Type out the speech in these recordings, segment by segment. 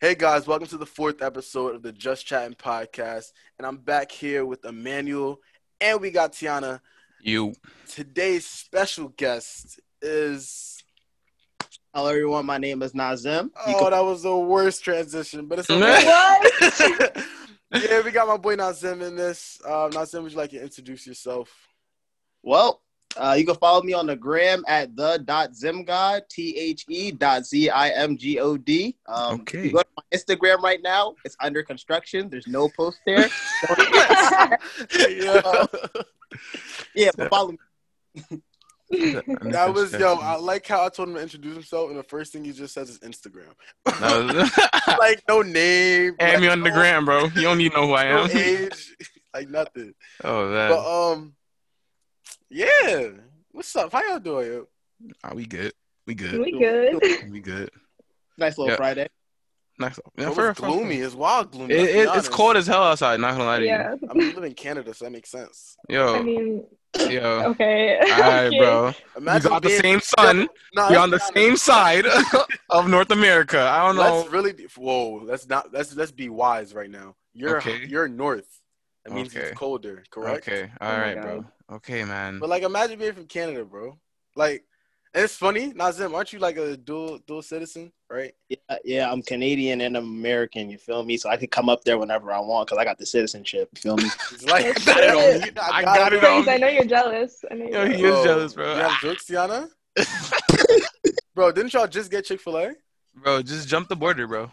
Hey guys, welcome to the fourth episode of the Just Chatting podcast, and I'm back here with Emmanuel, and we got Tiana. You. Today's special guest is. Hello, everyone. My name is Nazim. You Oh, can- that was the worst transition, but it's okay. Yeah, we got my boy Nazim in this. Um, Nazim, would you like to introduce yourself? well, uh, you can follow me on the gram at the dot zimgod t h e dot z i m g o d. Um, Okay. You go to my Instagram right now. It's under construction. There's no post there. yeah. yeah, but follow me. That was yo. I like how I told him to introduce himself, and the first thing he just says is Instagram. like no name, Add like, me on the gram, bro. You don't need to know who I no am. age, like nothing. Oh, that. But um, yeah. What's up? How y'all doing? Yo? Ah, we good. We good. we good. We good. Nice little Yeah. Friday. Nice. Yeah, It for- was gloomy. It's wild gloomy. It, it, it's cold as hell outside. Not gonna lie to Yeah. I mean, we live in Canada, so that makes sense. you. Yo, I mean, yo. okay. All right, Okay. bro. We Imagine got the same sun. Nah, We let's on the be honest. same side of North America. I don't know. Let's really whoa. Let's not. Let's let's be wise right now. You're Okay. you're north. That means Okay. it's colder, correct? Okay. Oh All my right, bro. Okay, man. But like, imagine being from Canada, bro. Like, it's funny, Nazim. Aren't you like a dual dual citizen, right? Yeah, yeah, I'm Canadian and I'm American. You feel me? So I could come up there whenever I want because I got the citizenship. You feel me? It's like That's got it on it. me. I got it on Praise, I know you're jealous. I know Yo, you're he jealous. is jealous, bro. You have jokes, Tiana? bro, didn't y'all just get Chick Fil A? Bro, just jump the border, bro.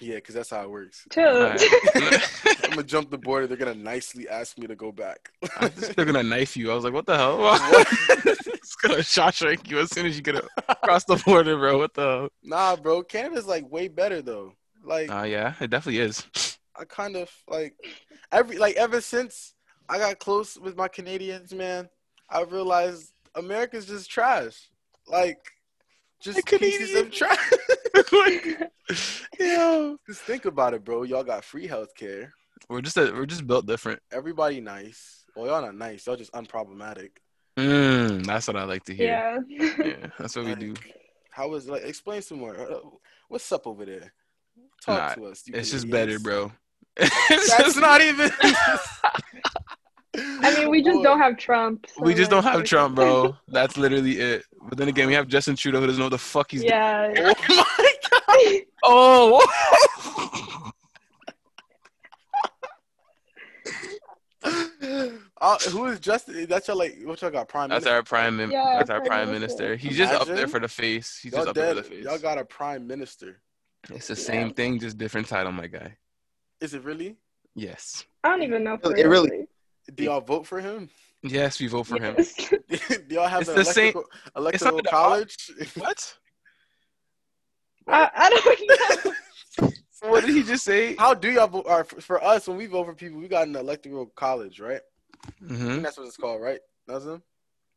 Yeah, because that's how it works. Chill. Alright. I'm gonna jump the border. They're gonna nicely ask me to go back. They're gonna knife you. I was like, what the hell? it's gonna shot shank you as soon as you get across the border, bro. What the? nah, bro, Canada's like way better though. Like, Uh, yeah, it definitely is. I kind of like every like ever since I got close with my Canadians, man, I realized America's just trash. Like just pieces of trash. like, yo, just think about it, bro. Y'all got free healthcare. we're just a, we're just built different. Everybody nice. Well, y'all not nice. Y'all just unproblematic. Mm, that's what I like to hear. yeah. Yeah, that's what we do. Like, How is like explain some more? Uh, What's up over there? Talk Nah, to us. you It's just better, bro. It's just not even. I mean, we just Boy. don't have Trump. so, we just don't have Trump, bro. That's literally it. But then again, we have Justin Trudeau who doesn't know what the fuck he's doing. Yeah. Oh my Oh, Uh, who is Justin? That's your like what y'all got prime. that's Minister? our prime. Min- Yeah, that's our Prime prime Minister. minister. He's just up there for the face. He's Y'all just up there for the face. Y'all got a prime minister. It's the Yeah. same thing, just different title, my guy. Is it really? Yes. I don't even know. For It really- Do y'all vote for him? Yes, we vote for him. Yes. Do y'all have It's an the same- electrical, it's electoral college? What? I, I don't know. What did he just say? How do y'all vote? Or for, for us, when we vote for people, we got an electoral college, right? I hmm think that's what it's called, right? Nazim?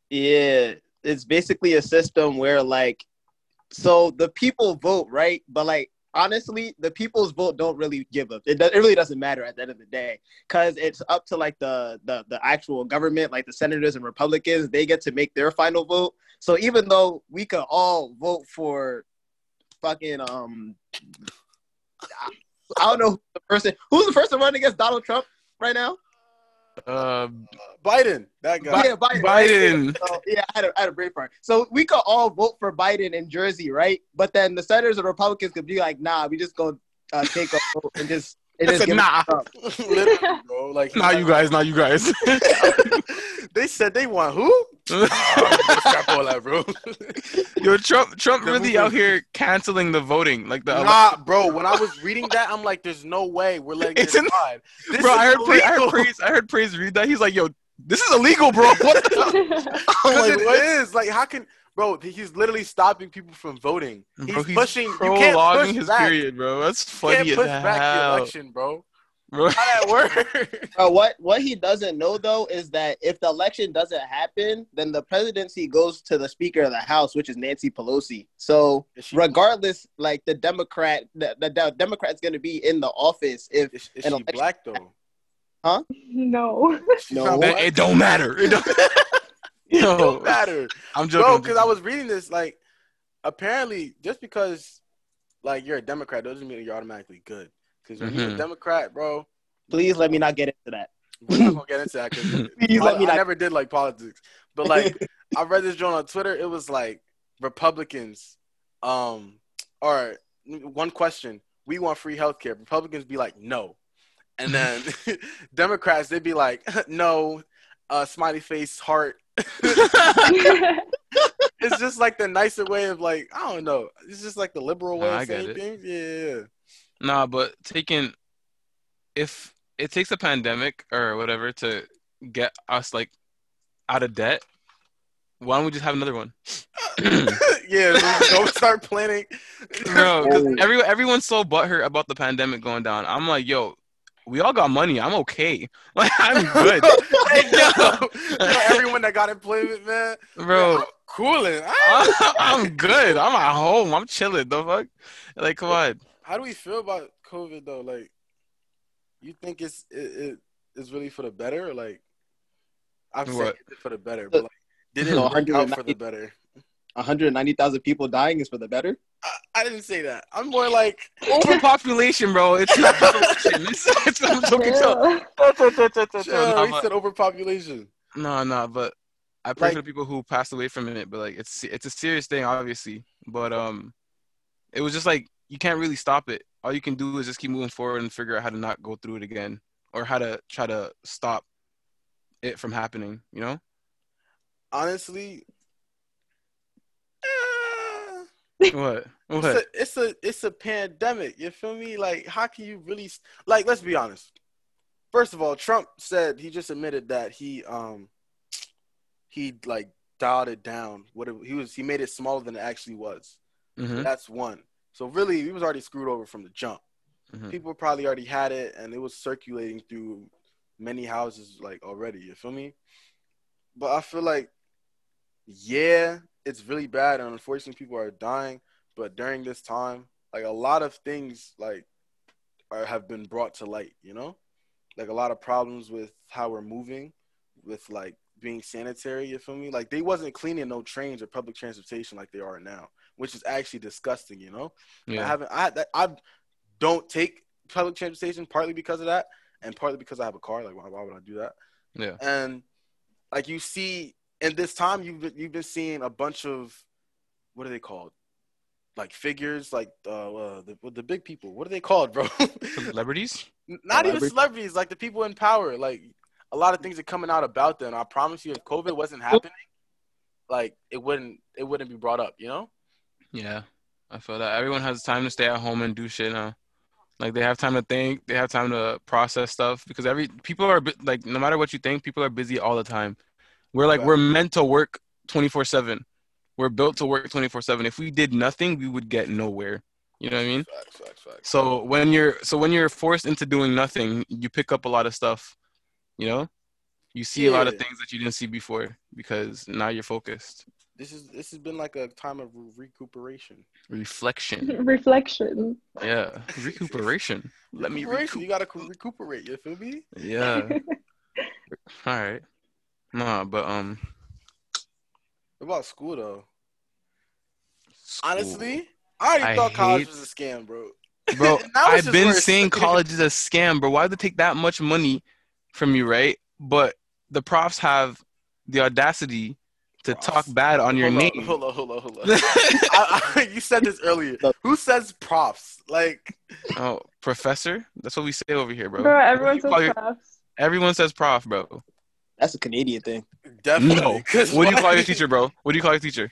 Yeah, it's basically a system where like, so the people vote, right? But like, honestly, the people's vote don't really give up. It, it really doesn't matter at the end of the day, because it's up to like the, the the actual government, like the senators and Republicans. They get to make their final vote. So even though we could all vote for fucking um, I don't know the person who's the person running against Donald Trump right now. Uh, Biden, that guy. yeah, Biden. Biden. So, yeah, I had, a, I had a brain fart. So we could all vote for Biden in Jersey, right? But then the senators and Republicans could be like, nah, we just go uh, take a vote and just, and just said, nah. Literally, bro. Like not you guys, not you guys. they said they want who? Scrap all that, bro. Yo, Trump, Trump The really movement- out here canceling the voting, like the. nah, bro. When I was reading that, I'm like, "There's no way we're letting It's this in- slide." This bro, is I heard, pra- I heard praise, I heard praise read that. He's like, yo, this is illegal, bro. What the? I'm like, it what? is. Like, how can, bro? He's literally stopping people from voting. He's, Bro, he's pushing. You can't prolonging push his back. period, bro. That's You funny can't as push back the hell, election, bro. bro. How that work? Uh, what what he doesn't know though is that if the election doesn't happen, then the presidency goes to the Speaker of the House, which is Nancy Pelosi. So Is she, regardless, like the Democrat, the, the, the Democrat's going to be in the office if is, is she black though? Huh? No. No. not it don't matter. It don't, It don't matter. I'm joking. Bro, because I was reading this, like, apparently, just because like you're a Democrat doesn't mean you're automatically good. Because when you're a Mhm. Democrat, bro, Please let me not get into that. we're not gonna get into that because Please let me I not. never did like politics. But like I read this joint on Twitter. It was like Republicans, um, or one question: We want free healthcare. Republicans be like, no, and then Democrats they'd be like, no, uh, smiley face heart. it's just like the nicer way of like I don't know. It's just like the liberal way Nah, of I saying things. Yeah, yeah. Nah, but taking if it takes a pandemic or whatever to get us like out of debt, why don't we just have another one? yeah, don't start planning. Bro, 'cause Oh. every, everyone's so butthurt about the pandemic going down. I'm like, yo, we all got money. I'm okay. Like, I'm good. Hey, yo, yo, everyone that got employment, man, Bro, I'm cooling. I'm, I'm good. I'm at home. I'm chilling. The fuck? Like, come on. How do we feel about COVID though? Like, you think it's it, it is really for the better? Or like, I'm saying What? it's for the better, but like, did it No, work out for 190 the better? 190,000 people dying is for the better. I, I didn't say that. I'm more like, Overpopulation, bro. It's not population. It's, it's I'm joking. So, chill, he said overpopulation. No, no, but I pray for the people who passed away from it. But like, it's it's a serious thing, obviously. But um, it was just like you can't really stop it. All you can do is just keep moving forward and figure out how to not go through it again, or how to try to stop it from happening. You know? Honestly, eh, What? it's a it's a it's a pandemic. You feel me? Like, how can you really like? Let's be honest. First of all, Trump said he just admitted that he um he like dialed it down. What it, he was he made it smaller than it actually was. hmm That's one. So really, he was already screwed over from the jump. Mhm. People probably already had it, and it was circulating through many houses like already. You feel me? But I feel like, yeah, it's really bad, and unfortunately, people are dying. But during this time, like a lot of things like are have been brought to light. You know, like a lot of problems with how we're moving, with like being sanitary. You feel me? Like they wasn't cleaning no trains or public transportation like they are now, which is actually disgusting. You know. I haven't. I that, I don't take public transportation partly because of that, and partly because I have a car. Like, why, why would I do that? Yeah. And like you see, in this time, you've been, you've been seeing a bunch of what are they called? Like figures, like uh, uh the the big people. What are they called, bro? Celebrities? Not even celebrities, like the people in power. Like a lot of things are coming out about them. I promise you, if COVID wasn't happening, like it wouldn't it wouldn't be brought up. You know? Yeah. I feel that everyone has time to stay at home and do shit now. Like they have time to think, they have time to process stuff because every people are like no matter what you think, people are busy all the time. We're like Right. we're meant to work 24/7. We're built to work 24/7. If we did nothing, we would get nowhere. You know what I mean? Facts, facts, facts. So when you're so when you're forced into doing nothing, you pick up a lot of stuff. You know? You see a lot of things that you didn't see before because now you're focused. This is this has been like a time of recuperation. Reflection. Reflection. Yeah. Recuperation. Let me recuperation. You gotta recuperate. You feel me? Yeah. All right. Nah, but um. What about school though? school. Honestly, I already I thought college was a scam, bro. bro, I've been worse. saying college is a scam, bro. Why would they take that much money from you, right? But the profs have the audacity to Profs. talk bad on your hold name. On, hold on, hold on, hold on. I, I, you said this earlier. Who says profs? Like, oh, professor? That's what we say over here, bro. Bro, everyone says call your- profs. Everyone says prof, bro. That's a Canadian thing. definitely. No. 'Cause What do you call your teacher, bro? What do you call your teacher?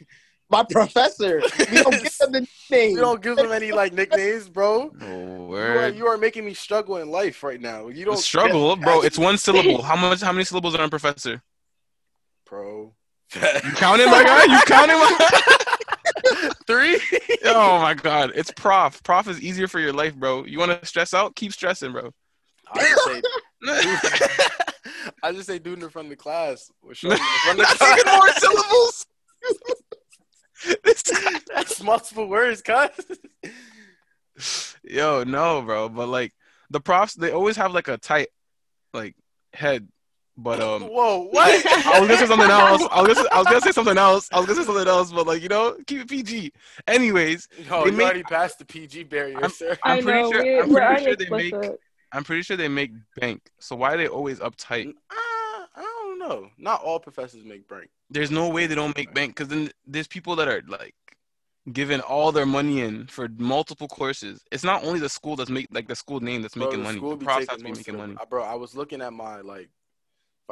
My professor. We don't give them the name. We don't give them any like nicknames, bro. Oh, You are, word. you are making me struggle in life right now. You don't Struggle, bro. It's one syllable. How much? How many syllables are on professor? pro. You counting, my guy? You counting, my Three. Oh my god, it's prof. Prof is easier for your life, bro. You want to stress out? Keep stressing, bro. I just say, I just say, dude in the front of the class. Or shorty in the front of the That's even class. more syllables. That's multiple words, cuz. Yo, no, bro. But like the profs, they always have like a tight, like head. But um, Whoa, what? I was gonna say something else. I was gonna, I was gonna say something else. I was gonna say something else, but like you know, keep it PG. Anyways, No, They you make- already passed the PG barrier, I'm- sir. I'm I pretty know sure- we, I'm pretty sure they make- explicit. I'm pretty sure they make bank. So why are they always uptight? Uh, I don't know. Not all professors make bank. There's no way they don't make bank because then there's people that are like giving all their money in for multiple courses. It's not only the school that's make like the school name that's Bro, making the money. school The be profs taking to be making money. Bro, I was looking at my like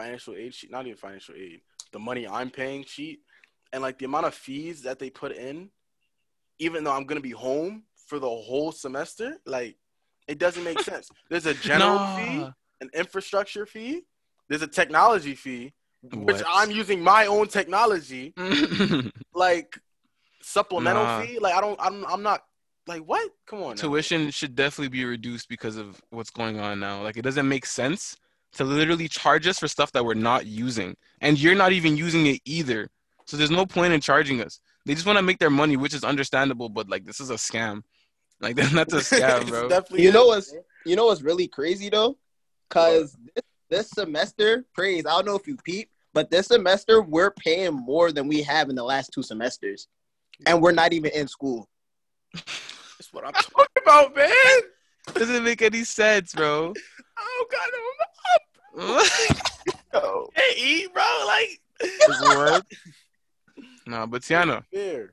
financial aid sheet, not even financial aid, the money I'm paying sheet, and like the amount of fees that they put in, even though I'm gonna be home for the whole semester, like it doesn't make sense. There's a general fee, an infrastructure fee, there's a technology fee, which I'm using my own technology, like supplemental Nah. fee. Like I don't, I'm, I'm not like what? Come on, now. Tuition should definitely be reduced because of what's going on now. Like it doesn't make sense to literally charge us for stuff that we're not using, and you're not even using it either. So there's no point in charging us. They just want to make their money, which is understandable, but like this is a scam. Like that's a scam, bro. definitely You know what's you know what's really crazy though? Cause this, this semester, praise, I don't know if you peep, but this semester we're paying more than we have in the last two semesters. And we're not even in school. That's what I'm talking about, man. doesn't make any sense, bro. I don't got no Yo. Hey, eat, bro. Like, what? Nah, but Tiana, fair.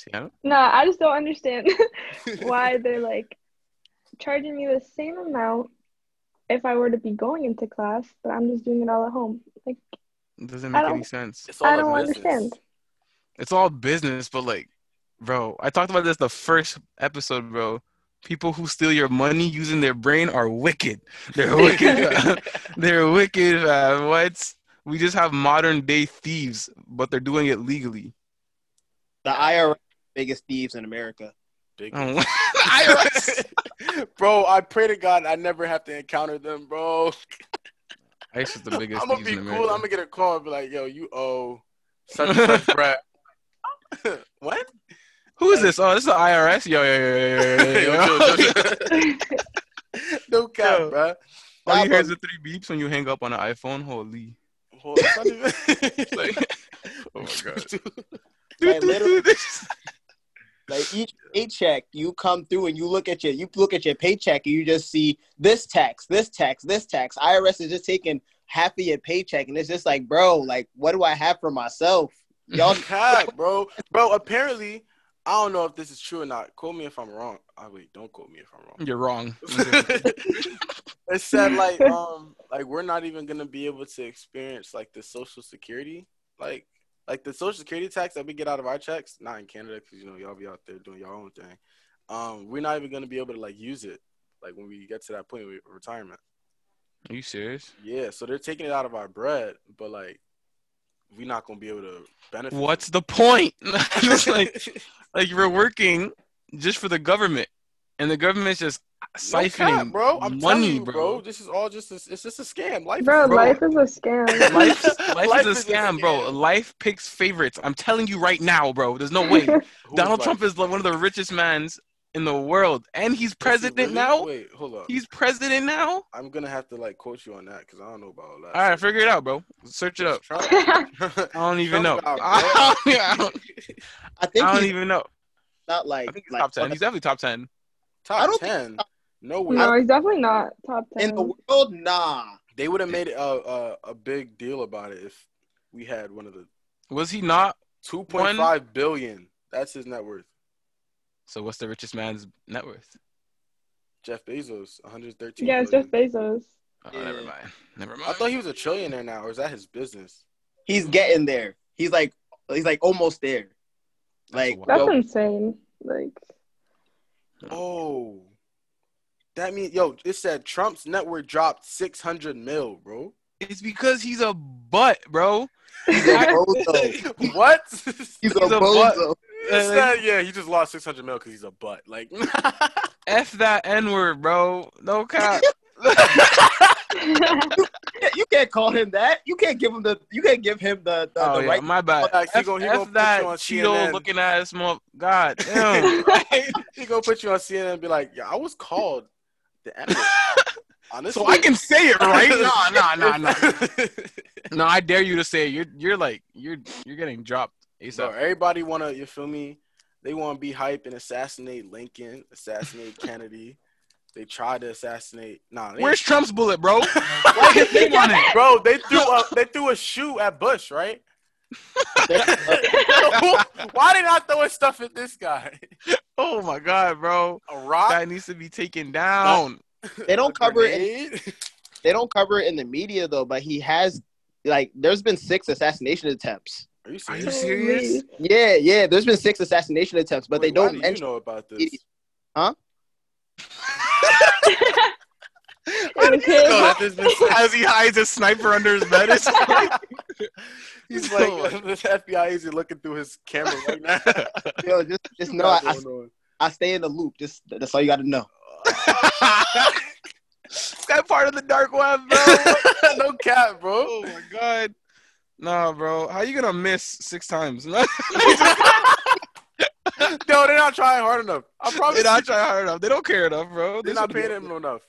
Tiana, Nah, I just don't understand why they're like charging me the same amount if I were to be going into class, but I'm just doing it all at home. Like it doesn't make any sense. It's all I a don't business. understand. It's all business, but like, bro, I talked about this the first episode, bro. People who steal your money using their brain are wicked. They're wicked. they're wicked. Man. What? We just have modern day thieves, but they're doing it legally. The IRS biggest thieves in America. Big Oh, IRS. bro, I pray to God I never have to encounter them, bro. ICE is the biggest I'm gonna be in cool. America. I'm gonna get a call and be like, "Yo, you owe such and such bread." what? Who is this? Oh, this is the IRS. Yo, yo, yo, yo, yo, yo, yo. Yo, chill, chill. no cap, Yo. bro. All you hear is the three beeps when you hang up on an iPhone. Holy. Hold it's not even- Like- oh my god. Like, literally- Like each paycheck, you come through and you look at your you look at your paycheck and you just see this tax, this tax, this tax. IRS is just taking half of your paycheck and it's just like, bro, like what do I have for myself? Y'all cap, bro. Bro, apparently, I don't know if this is true or not. Quote me if I'm wrong. Oh wait, don't quote me if I'm wrong. You're wrong. it said like um like we're not even gonna be able to experience like the social security like like the social security tax that we get out of our checks not in canada because you know y'all be out there doing your own thing um we're not even gonna be able to like use it like when we get to that point with retirement Are you serious? yeah so they're taking it out of our bread but like we're not gonna be able to benefit What's the point? like like you're working just for the government, and the government's just No cap, siphoning bro i'm money, telling you, bro. bro. this is all just a, it's just a scam life Bro, Bro. life is a scam. Life, life, Life is a scam, bro. scam. Life picks favorites. I'm telling you right now, bro. There's no way. Donald life? Trump is one of the richest mans in the world, and he's Is he president really? now. wait hold up He's president now. i'm gonna have to like quote you on that because i don't know about all that All right, figure it out, bro. Search it up. I don't even know. Trump I don't, I don't, I think I don't even know. not like, I think he's like top ten. He's definitely top ten. Top I don't 10. No way. no, he's definitely not top ten. in the world, nah. They would have made a, a a big deal about it if we had one of the Was he not? 2.5 billion. That's his net worth. So what's the richest man's net worth? Jeff Bezos, 113. yeah, it's. Jeff Bezos. Oh, Yeah. never mind. Never mind. I thought he was a trillionaire now, or is that his business? He's getting there. He's like he's like almost there. Like. That's yo, insane. Like, Oh, that means yo. It said Trump's net worth dropped 600 mil, bro. It's because he's a butt, bro. he's a bozo. what? He's, He's a, a butt. Bozo. It said, yeah, he just lost 600 mil because he's a butt. Like, F that N word, bro. No cap. You can't call him that. You can't give him the. You can't give him the the, oh the yeah, right. my bad. Like, he F, gon- he F put that you on Cheeto CNN. looking ass mo. God damn. he gonna put you on CNN and be like, yeah, I was called the N word. Honestly, So I can say it right? Nah, nah, nah, nah. No, I dare you to say it. You're you're like you're you're getting dropped So everybody wanna, you feel me? They want to be hype and assassinate Lincoln, assassinate Kennedy. They tried to assassinate. Nah, they, Where's Trump's bullet, bro? Why his name on it? bro? They threw a they threw a shoe at Bush, right? Why they not throwing stuff at this guy? Oh my god, bro. A rock? That needs to be taken down. They don't cover it. In, they don't cover it in the media though. But he has like, there's been six assassination attempts. Are you Are you serious? serious? Yeah, yeah. There's been six assassination attempts, but Wait, they don't do you know about this? Huh? It was him. No, that there's been six. As he hides a sniper under his bed. It's like, He's Oh like this FBI agent looking through his camera right now. Yo, just, just know I, I, I stay in the loop. Just that's all you got to know. that part of the dark web, bro. no cap, bro. Oh my god. Nah, bro. How you gonna miss six times? Yo, they're not trying hard enough. I promise. They're not trying hard enough. They don't care enough, bro. they're They not paying him enough.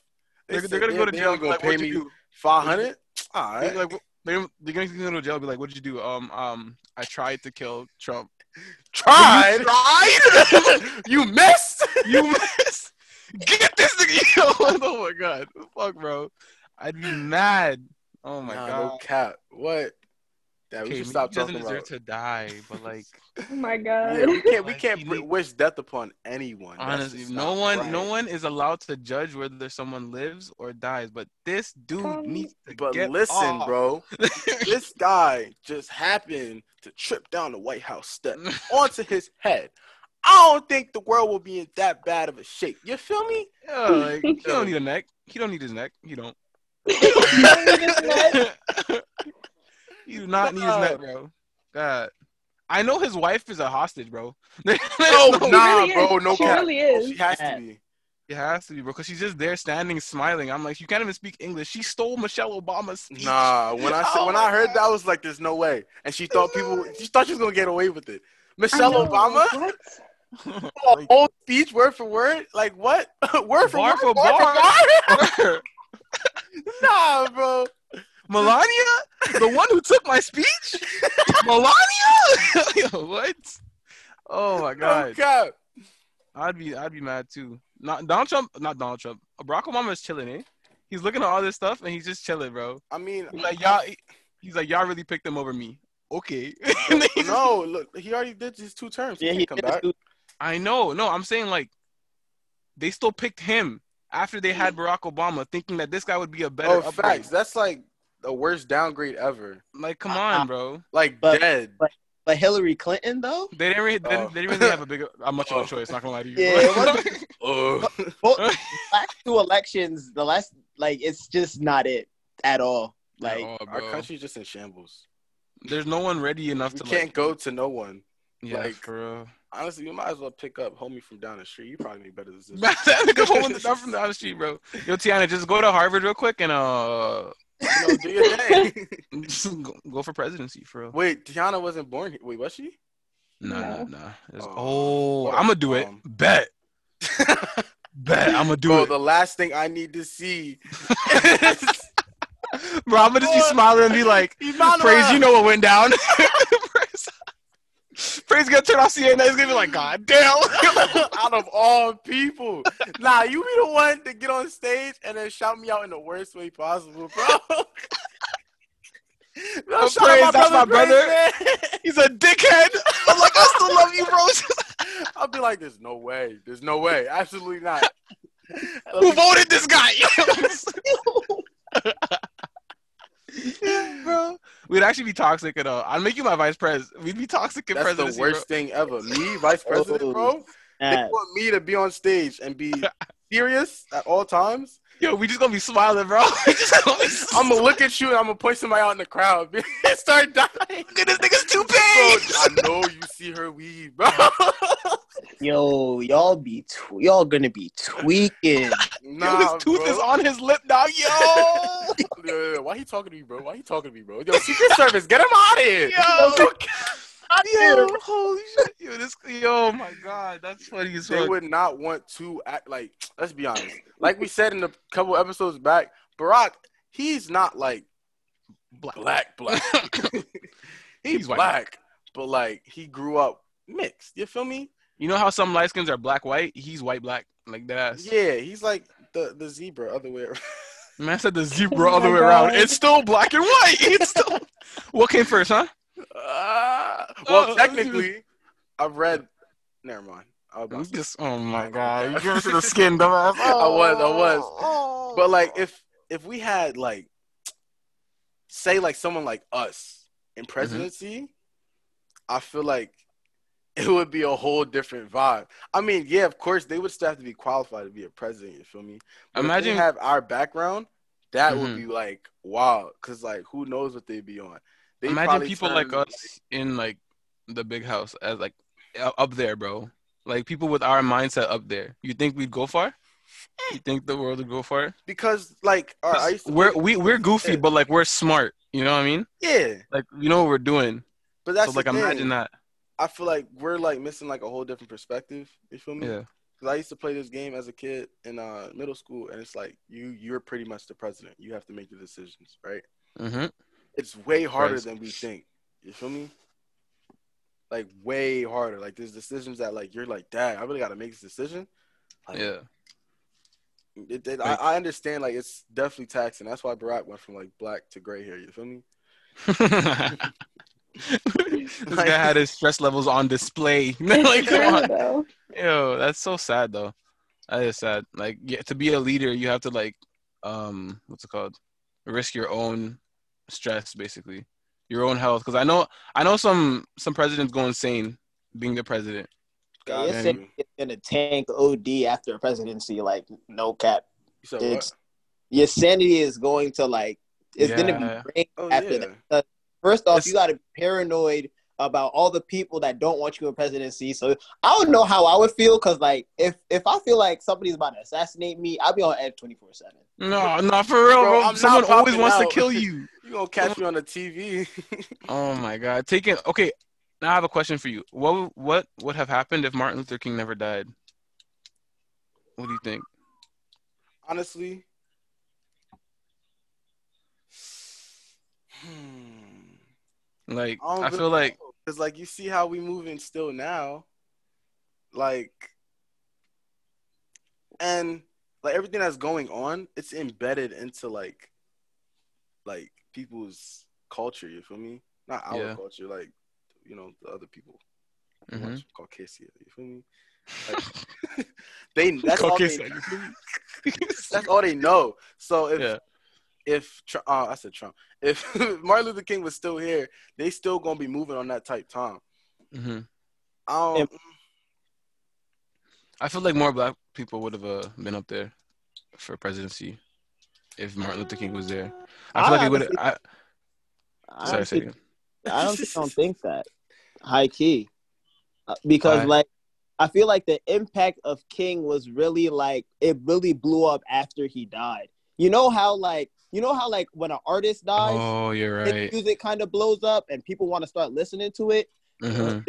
They're, they're gonna go to jail. gonna Like, pay me five hundred. All They're like, they're, they're gonna go to jail. Be like, what'd you do? Um, um, I tried to kill Trump. Tried. You tried? you missed. you missed. Get this nigga. oh my god. Fuck, bro. I'd be mad. Oh my Nah, god. no cap. What? Yeah, we Okay, should maybe stop he doesn't talking deserve about. to die, but like Oh my god. Yeah, we can't. We Like, can't he need- wish death upon anyone. Honestly, no not one, no one is allowed to judge whether someone lives or dies. But this dude Um, needs to But get listen, off. bro. this guy just happened to trip down the White House step onto his head. I don't think the world will be in that bad of a shape. You feel me? yeah, like, he don't need a neck. He don't need his neck. He don't. you do not need his neck, bro. God. I know his wife is a hostage, bro. Oh, there's Oh, no- nah, really bro, is. no She cap. really is. She has Yeah. to be. It has to be, bro, because she's just there standing, smiling. I'm like, you can't even speak English. She stole Michelle Obama's speech. Nah, when I said, Oh when I heard God. that, I was like, "There's no way." And she thought people, she thought she was gonna get away with it. Michelle Obama, What? oh, whole speech word for word, like what? word for Bar word, for bar bar. for bar? nah, bro. Melania, the one who took my speech, Melania. Yo, what? Oh my No god, cap. I'd be, I'd be mad too. Not Donald Trump, not Donald Trump. Barack Obama is chilling, eh? He's looking at all this stuff and he's just chilling, bro. I mean, He's like y'all, he's like y'all really picked him over me. Okay. And then he just- no, look, he already did his two terms. He Yeah, can't he come back. do- I know. No, I'm saying like they still picked him after they had Barack Obama, thinking that this guy would be a better Oh, upgrade. facts. That's like the worst downgrade ever. Like, come Uh, on, bro. Like But- dead. But Hillary Clinton though, They didn't really, they didn't, Oh. they didn't really have a big, a much of Oh. a choice. Not gonna lie to you. Yeah, it wasn't- Oh. both last two elections, the last like it's just not it at all. Like Oh, Our country's just in shambles. There's no one ready enough We to can't like. go to no one. Yeah, like- for real. Honestly, you might as well pick up homie from down the street. You probably need better than this. that nigga holding the down from down the street, bro. Yo, Tiana, just go to Harvard real quick and uh, You know, do your thing. go, go for presidency, for real. Wait, Tiana wasn't born here. Wait, was she? Nah, nah, No. nah. It's- Oh, oh, what a I'm gonna do it. bum. Bet, bet. I'm gonna do Bro, it. the last thing I need to see is Bro, I'm gonna just be smiling and be like, Emmanuel. Praise, you know what went down. Praise, gonna turn off CNN. He's gonna be like, God damn. out of all people. Nah, you be the one to get on stage and then shout me out in the worst way possible, bro. No, Oh, Praise, that's my brother. He's a dickhead. I'm like, I still love you, bro. I'll be like, there's no way. There's no way. Absolutely not. Who voted this guy? bro. We'd actually be toxic at all. I'd make you my vice president. We'd be toxic in That's presidency. the worst thing ever. Me, vice president, Oh. bro. They uh, want me to be on stage and be serious at all times. Bro. Yo, we just gonna be smiling, bro. Gonna be I'm gonna look at you and I'm gonna point somebody out in the crowd. Start dying. Look at this nigga's Bro, toupee. I know you see her weed, bro. yo, y'all be tw- y'all gonna be tweaking. Yo, his tooth bro. is on his lip now, yo. Yeah, yeah, yeah. Why he talking to me, bro? Why he talking to me, bro? Yo, Secret Service, get him out of here. Yo. Yo, holy shit. Yo, this, yo, oh my God. That's funny as they fuck. would not want to act like. Let's be honest. Like we said in a couple episodes back, Barack, he's not like Black. black, black. he's He's white. black, but like he grew up mixed. You feel me? You know how some light skins are black white? He's white black. Like that ass. Yeah, he's like the the zebra other way around. Man said the oh zebra Oh other my way around. It's still black and white. It's still. what came first, huh? Ah, well, Oh, technically, I've read. Never mind. I was about I'm to say- just. Oh my God. You give to the skin, dumbass. I was, I was. But like, if if we had like, say like someone like us in presidency, I feel like it would be a whole different vibe. I mean, yeah, of course they would still have to be qualified to be a president. You feel me? But Imagine- have our background. That would Mhm. be like wow, because like who knows what they'd be on. They Imagine people like us in like the big house as like up there, bro. Like people with our mindset up there. You think we'd go far? You think the world would go far? because like right, I used We're we we're goofy, but like we're smart. You know what I mean? yeah, Like you know what we're doing. but that's so like imagine that. I feel like we're like missing like a whole different perspective. You feel me? Yeah. Because I used to play this game as a kid in uh, middle school, and it's like you you're pretty much the president. You have to make the decisions, right? Mm-hmm. It's way harder Right. than we think. You feel me? Like way harder. Like there's decisions that like you're like, Dad, I really got to make this decision. Like, Yeah. It, it- Like- I, I understand. Like it's definitely taxing. That's why Barack went from like black to gray hair. You feel me? this guy had his stress levels on display. like, come on. though. Yo, that's so sad though. That is sad. Like, yeah, to be a leader, you have to like, um, what's it called? Risk your own stress, basically, your own health. Because I know, I know some some presidents go insane being the president. Yeah, God, you're it's gonna tank OD after a presidency, like no cap. You said It's what? your sanity is going to like it's Yeah. gonna be drained Oh after yeah. that. Uh, First off, It's- you gotta be paranoid about all the people that don't want you in presidency. So I don't know how I would feel because like if if I feel like somebody's about to assassinate me, I'll be on edge twenty four seven. No, not for real, Bro, bro. Someone always popping wants to kill you. You gonna catch me on the TV? Oh my god. Taking okay. Now I have a question for you. What what would have happened if Martin Luther King never died? What do you think? Honestly. Hmm. Like don't I really feel like know. Cause like you see how we moving still now, like, and like everything that's going on, it's embedded into like, like people's culture. You feel me? Not our Yeah. culture, like, you know, the other people. Mhm. mm Caucasia. You feel me? Like, they that's all they, Caucasian, you feel me? that's all they know. So if Yeah. If Tr- uh, I said Trump, if Martin Luther King was still here, they still gonna be moving on that type time. hmm I don't. I feel like more black people would have uh, been up there for presidency if Martin Luther King was there. I feel I like it would. honestly- I, I sorry, say honestly, again. I don't, don't think that high key Uh, because Why? like I feel like the impact of King was really like it really blew up after he died. You know how like you know how like when an artist dies, Oh, you're his right. music kind of blows up and people want to start listening to it. hmm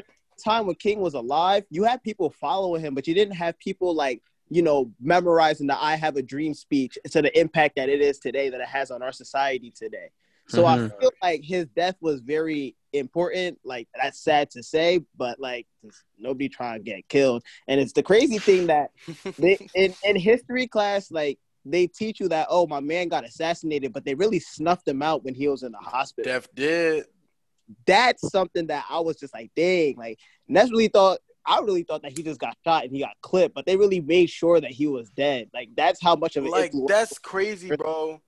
Time when King was alive, you had people following him, but you didn't have people like you know memorizing the "I Have a Dream" speech to the impact that it is today, that it has on our society today. So I Mhm. feel like his death was very important. Like that's sad to say, but like nobody trying to get killed. And it's the crazy thing that they in, in history class, like they teach you that oh my man got assassinated, but they really snuffed him out when he was in the hospital. Def did. That's something that I was just like, dang, like Ness really thought I really thought that he just got shot and he got clipped, but they really made sure that he was dead. Like that's how much of it. Like influence- that's crazy, bro.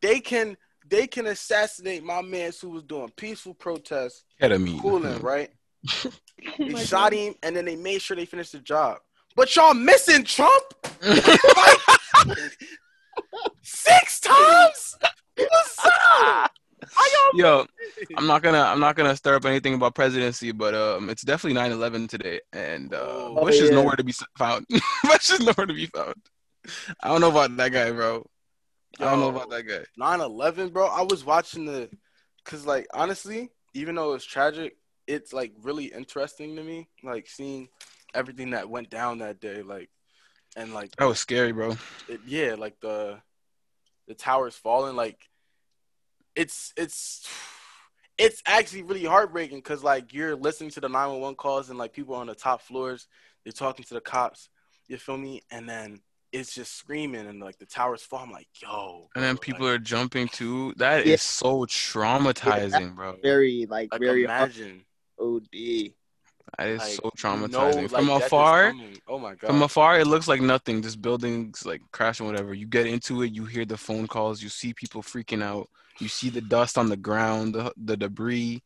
They can they can assassinate my man who was doing peaceful protests, Ketamine. cooling, right? They shot God. him and then they made sure they finished the job. But y'all missing Trump six times. What's up? Yo, I'm not gonna I'm not gonna stir up anything about presidency, but um, it's definitely 9/11 today, and uh, Oh, Bush is nowhere to be found. Bush is nowhere to be found. I don't know about that guy, bro. I don't know about that guy. 9 11, bro. I was watching the, because, like, honestly, even though it's tragic, it's like really interesting to me, like seeing everything that went down that day, like and like That was scary, bro. it, yeah, like the the towers falling, like it's it's it's actually really heartbreaking because like you're listening to the 911 calls and like people on the top floors, they're talking to the cops, you feel me? And then it's just screaming and like the towers fall. I'm like, yo, And then bro, people like, are jumping too. That is Yeah. so traumatizing, bro. Very like, like very hard imagine OD. That is like, so traumatizing. know, like, From afar, oh my god, From afar, it looks like nothing. Just buildings like crashing, whatever. You get into it, you hear the phone calls, you see people freaking out, you see the dust on the ground, the, the debris.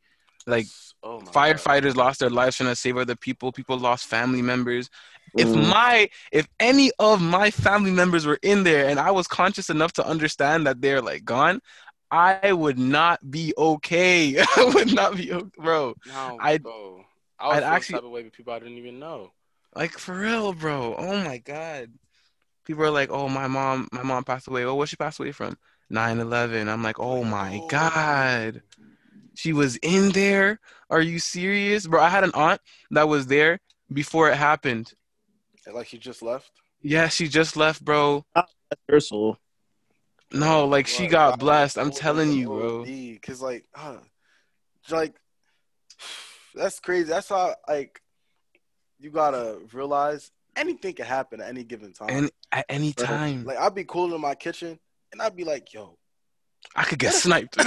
Like oh my God. firefighters lost their lives trying to save other people. People lost family members. If Mhm. my, if any of my family members were in there, and I was conscious enough to understand that they're like gone, I would not be okay. I would not be, okay, bro. No, I'd- bro. I was I'd actually actually- type of way with people I didn't even know. Like for real, bro. Oh my god. People are like, "Oh, my mom, my mom passed away. Oh, what she passed away from? 9/11." I'm like, "Oh my Oh. god." She was in there? Are you serious? Bro, I had an aunt that was there before it happened. Like she just left. Yeah, she just left, bro. That's her soul. No, like she got blessed. I'm telling you, bro. Cause like, uh, like, that's crazy. That's how like you gotta realize anything can happen at any given time. And at any time, like I'd be cool in my kitchen and I'd be like, yo, I could get sniped. nah,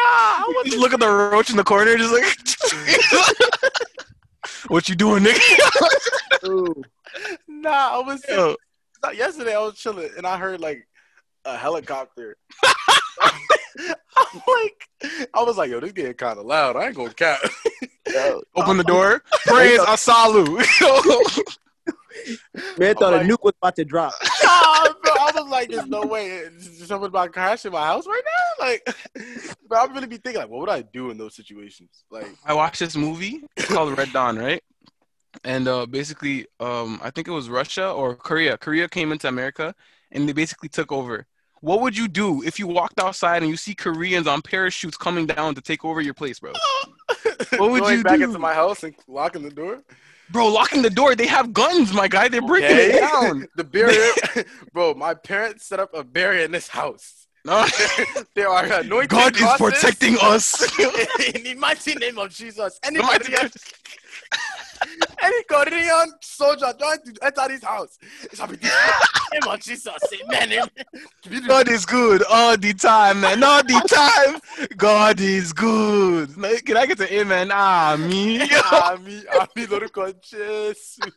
I Just look at the roach in the corner, just like, what you doing, nigga? Nah, I was Yo. Yesterday I was chilling and I heard like a helicopter. I'm like, I was like, yo, this getting kind of loud. I ain't gonna cap. Yo, Open the door. Praise Asalu. man thought like- a nuke was about to drop. nah, bro, I was like, there's no way someone's about to crash in my house right now. Like, bro, I really be thinking like, what would I do in those situations? Like, I watched this movie. It's called Red Dawn, right? And uh, basically, um, I think it was Russia or Korea. Korea came into America, and they basically took over. What would you do if you walked outside and you see Koreans on parachutes coming down to take over your place, bro? what would you do? going you back do? into my house and locking the door? Bro, locking the door. They have guns, my guy. They're breaking Okay. it down. the barrier, bro. My parents set up a barrier in this house. No. there are anointed God is protecting us. in the mighty name of Jesus. Any The mighty Korean, any Korean soldier trying to enter this house, it shall be destroyed. In the name of Jesus. Amen. God is good all the time, man. All the time. God is good. Can I get to amen? Ah, me. Ami, Ami, lórúkọ Jésù.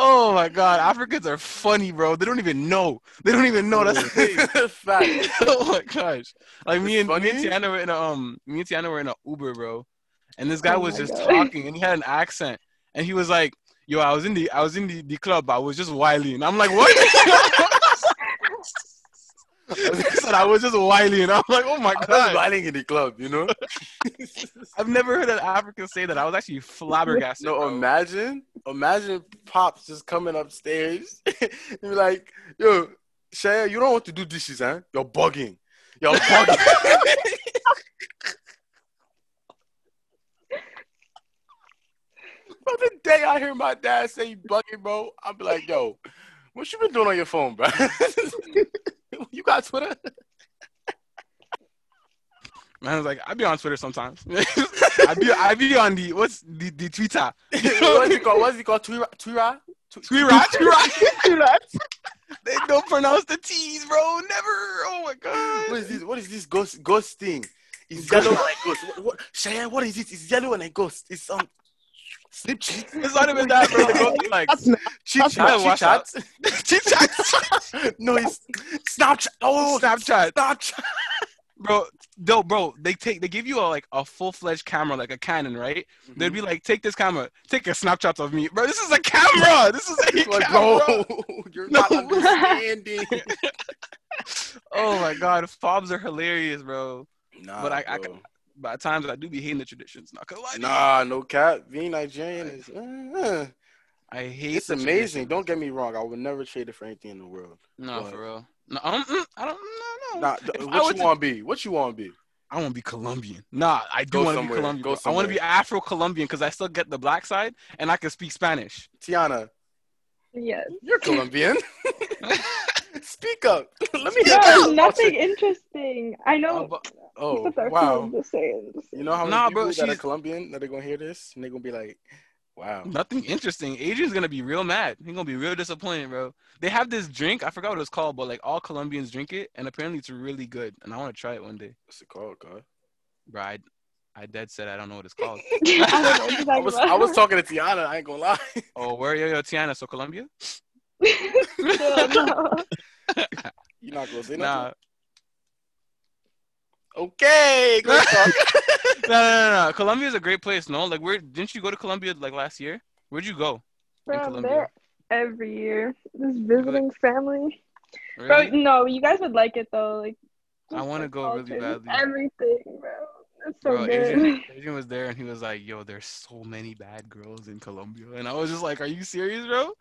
Oh my god, Africans are funny, bro. They don't even know. They don't even know that's the thing. Fact. oh my gosh. Like me It's and me and. Tiana were in a um me and Tiana were in a Uber, bro. And this guy Oh was just God. talking and he had an accent. And he was like, Yo, I was in the I was in the, the club, I was just whiling. I'm like, What? he said I was just whiling. I'm like, oh my I was god. riding in the club, you know. I've never heard an African say that. I was actually flabbergasted. No, bro. imagine, imagine pops just coming upstairs and be like, "Yo, Shaya, you don't want to do dishes, huh? You're bugging. You're bugging." The day I hear my dad say bugging, bro, I'll be like, "Yo, what you been doing on your phone, bro? you got Twitter?" Man, I was like, I be on Twitter sometimes. I be I be on the what's the, the Twitter. what is it called? What is it called? Twitter? Twitter? Twitter, Twitter. They don't pronounce the T's, bro. Never. Oh my god. What is this? What is this ghost ghost thing? It's yellow and a ghost. What, what, Cheyenne, what is it? It's yellow and a ghost. It's um, snip cheat. It's not even that, bro. They go like That's not, Cheat That's chat. Cheat watch out. chat. chit chat. no, it's Snapchat. Oh, Snapchat, Snapchat. bro. No, bro. They take they give you a like a full fledged camera, like a Canon, right? Mm-hmm. They'd be like, take this camera, take a snapshot of me, bro. This is a camera. This is a like, camera. bro, you're No. not understanding. Oh my god, fobs are hilarious, bro. Nah, But I- I bro. But at times I do be hating the traditions. Not gonna lie. Nah, no cap. Being Nigerian is. uh, I hate. it's the amazing. traditions. Don't get me wrong. I would never trade it for anything in the world. No, but- for real. No, um, mm, I don't. No, no. Nah, If what was you want to be? What you want to be? I want to be Colombian. Nah, I do Go want to be somewhere. Colombian. Go. I want to be. Afro-Colombian because I still get the black side and I can speak Spanish. Tiana, Yes. you're Colombian. Speak up. Let me No, hear that. nothing interesting. I know. but- Oh, wow. just saying. just You know how many Nah, people bro, that are Colombian that are gonna hear this and they're gonna be like, "Wow." Nothing interesting. Adrian's gonna be real mad. He's gonna be real disappointed, bro. They have this drink. I forgot what it's called, but like all Colombians drink it, and apparently it's really good. And I want to try it one day. What's it called, God? Bro, I, I dead said I don't know what it's called. I don't know what I was. I was talking to Tiana. I ain't gonna lie. oh, where yo yo Tiana? So Colombia? Still, no. You're not gonna say nothing. Nah, Okay, great talk. no, no, no, no. Colombia is a great place. No, like where didn't you go to Colombia like last year? Where'd you go? Bro, I'm Colombia. there every year. Just visiting family. Really? Bro, no, you guys would like it though. Like, I wanna go really badly. Everything, bro. It's so Bro, good. Adrian, Adrian was there and he was like, "Yo, there's so many bad girls in Colombia," and I was just like, "Are you serious, bro?"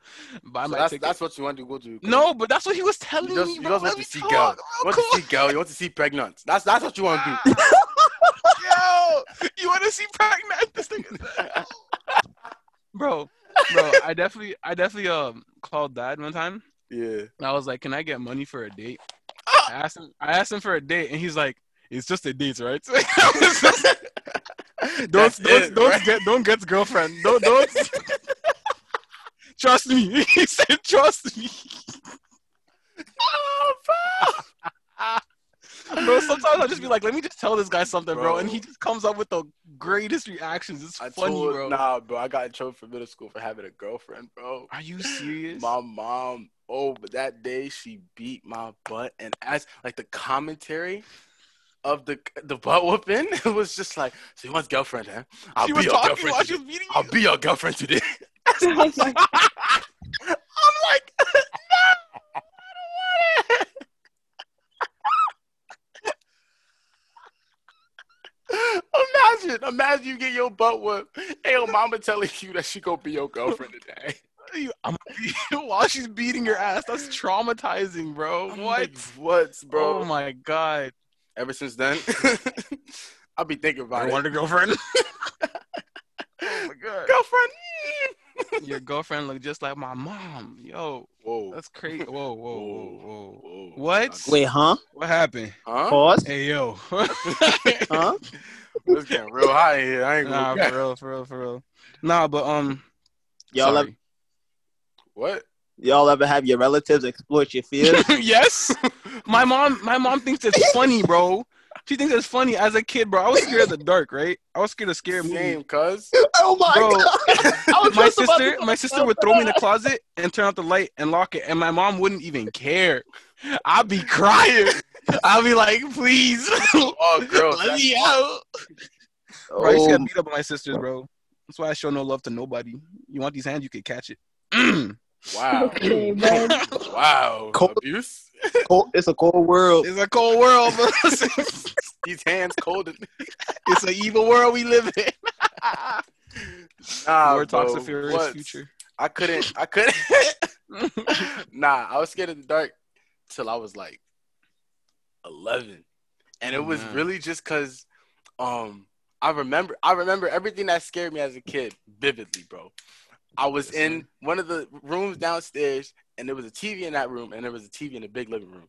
Buy So my that's ticket. that's what you want to go to. no, but that's what he was telling You just, me. you bro. just Let want me to see talk, girl. bro. You want to see girl. You want to see pregnant. That's that's what you want to do. Yo, you want to see pregnant? This thing is bro, bro. I definitely, I definitely um called dad one time. yeah. And I was like, "Can I get money for a date?" I asked him. I asked him for a date, and he's like, "It's just a date, right?" don't That's don't it, don't right? get don't get girlfriend. Don't don't. trust me. He said, "Trust me." Oh, bro, sometimes I'll just be like, "Let me just tell this guy something, bro," and he just comes up with the greatest reactions. It's I funny, told, bro. Nah, bro. I got in trouble for middle school for having a girlfriend, bro. Are you serious? My mom, oh, but that day she beat my butt, and as like the commentary of the the butt whooping, it was just like, so you want girlfriend, huh? I'll she be was your talking girlfriend. while she Today. was beating I'll you. be your girlfriend today. My I'm like, no, I don't want it. Imagine, imagine you get your butt whooped, and your mama telling you that she gonna be your girlfriend today. I'm while she's beating your ass. That's traumatizing, bro. I'm What? like, what, bro? Oh my god. Ever since then, I'll be thinking about I it. wanted a girlfriend. oh my god. Girlfriend. Your girlfriend look just like my mom. Yo, Whoa. that's crazy. Whoa, whoa, whoa, whoa. Whoa. What? Wait, huh? What happened? Huh? Pause. Hey yo. Huh? It's getting real high in here. I ain't nah, gonna. for real, for real, for real. Nah, but um, Y'all sorry. ever, What? Y'all ever have your relatives exploit your fears? yes. My mom, my mom thinks it's funny, bro. She thinks it's funny as a kid, bro. I was scared of the dark, right? I was scared of scary movies. Same, cuz. oh my Bro, god! My sister, my sister would throw me in the closet and turn out the light and lock it, and my mom wouldn't even care. I'd be crying. I'd be like, "Please, Oh, girls. let me out." Bro, I used to Oh, get beat up by my sisters, bro. That's why I show no love to nobody. You want these hands, you can catch it. Mm. It's Wow. Okay, bud. Wow. Cold. Abuse? cold- it's a cold world. It's a cold world. These hands cold. it's an evil world we live in. Nah, More talks bro. of Furious What? future. I couldn't. I couldn't. nah, I was scared of the dark till I was like eleven, and it Oh, was man. really just cause, um, I remember. I remember everything that scared me as a kid vividly, bro. I was in one of the rooms downstairs, and there was a TV in that room, and there was a TV in the big living room.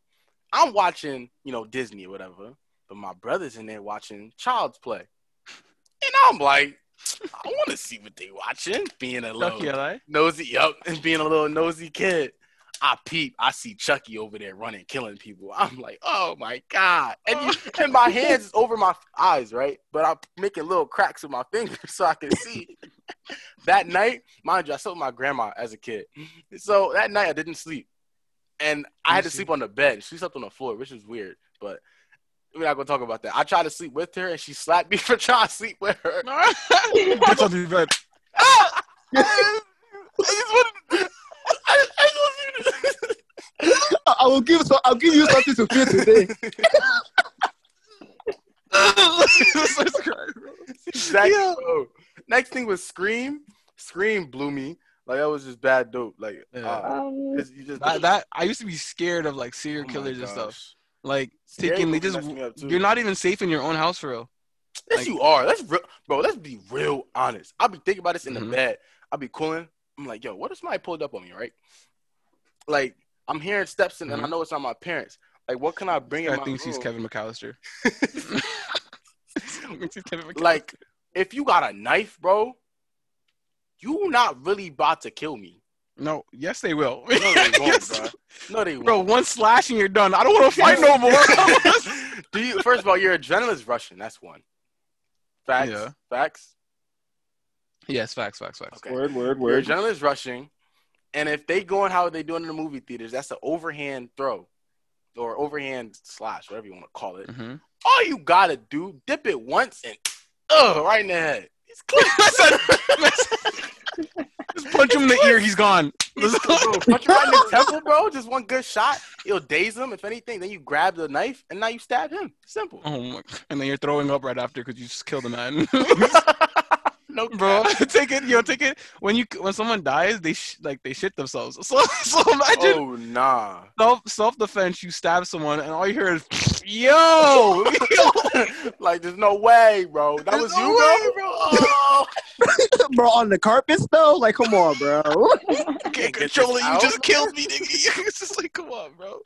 I'm watching, you know, Disney or whatever, but my brother's in there watching Child's Play, and I'm like, I want to see what they watching, being a little LA. nosy, yup, and being a little nosy kid. I peep, I see Chucky over there running, killing people. I'm like, oh my god! And, you, and my hands is over my eyes, right? But I'm making little cracks with my fingers so I can see. That night, mind you, I slept with my grandma as a kid, so that night I didn't sleep, and I had to sleep on the bed. She slept on the floor, which is weird, but. We're not gonna talk about that. I tried to sleep with her, and she slapped me for trying to sleep with her. Get on the bed. I just wanted- I- I just wanted- I I will give so I'll give you something to feel today. exactly. bro. Next thing was Scream. Scream blew me. Like that was just bad dope. Like Yeah. uh, Um, 'cause you just that, that I used to be scared of like serial oh killers and stuff. Like Scary taking, they just mess me up, too. you're not even safe in your own house for real. Yes, Like- you are. Let's re- bro. Let's be real honest. I'll be thinking about this in Mhm. the bed. I'll be cooling. I'm like, yo, what if somebody pulled up on me, right? Like, I'm hearing steps and, and I know it's not my parents. Like, what can I bring in I my think she's room? Kevin McAllister. He's Kevin McAllister. like, if you got a knife, bro, you not really about to kill me. no, yes they will. No, they won't, Yes. bro. No, they won't. Bro, one slash and you're done. I don't want to fight no more. Do you? First of all, your adrenaline's rushing. That's one. Facts. Yeah. Facts. yes, facts, facts, facts. Okay. Word, word, Your word. adrenaline's rushing, and if they going how they doing in the movie theaters, that's an overhand throw, or overhand slash, whatever you want to call it. hmm All you gotta do, dip it once and, ugh, right in the head. It's clean. Just punch him in the ear. He's gone. Bro, punch him right in the temple, bro. Just one good shot, it'll daze him. If anything, then you grab the knife and now you stab him. Simple, Oh my! And then you're throwing up right after because you just killed a man, no, bro. take it, yo, take it. When you when someone dies, they sh- like they shit themselves. So so imagine Oh nah. self self defense. You stab someone, and all you hear is yo, yo. like there's no way, bro. That There's was no you, way, bro. Oh. bro, on the carpets though? Like, come on, bro. I can't get control it. You out, just killed me, nigga. It's just like, come on, bro.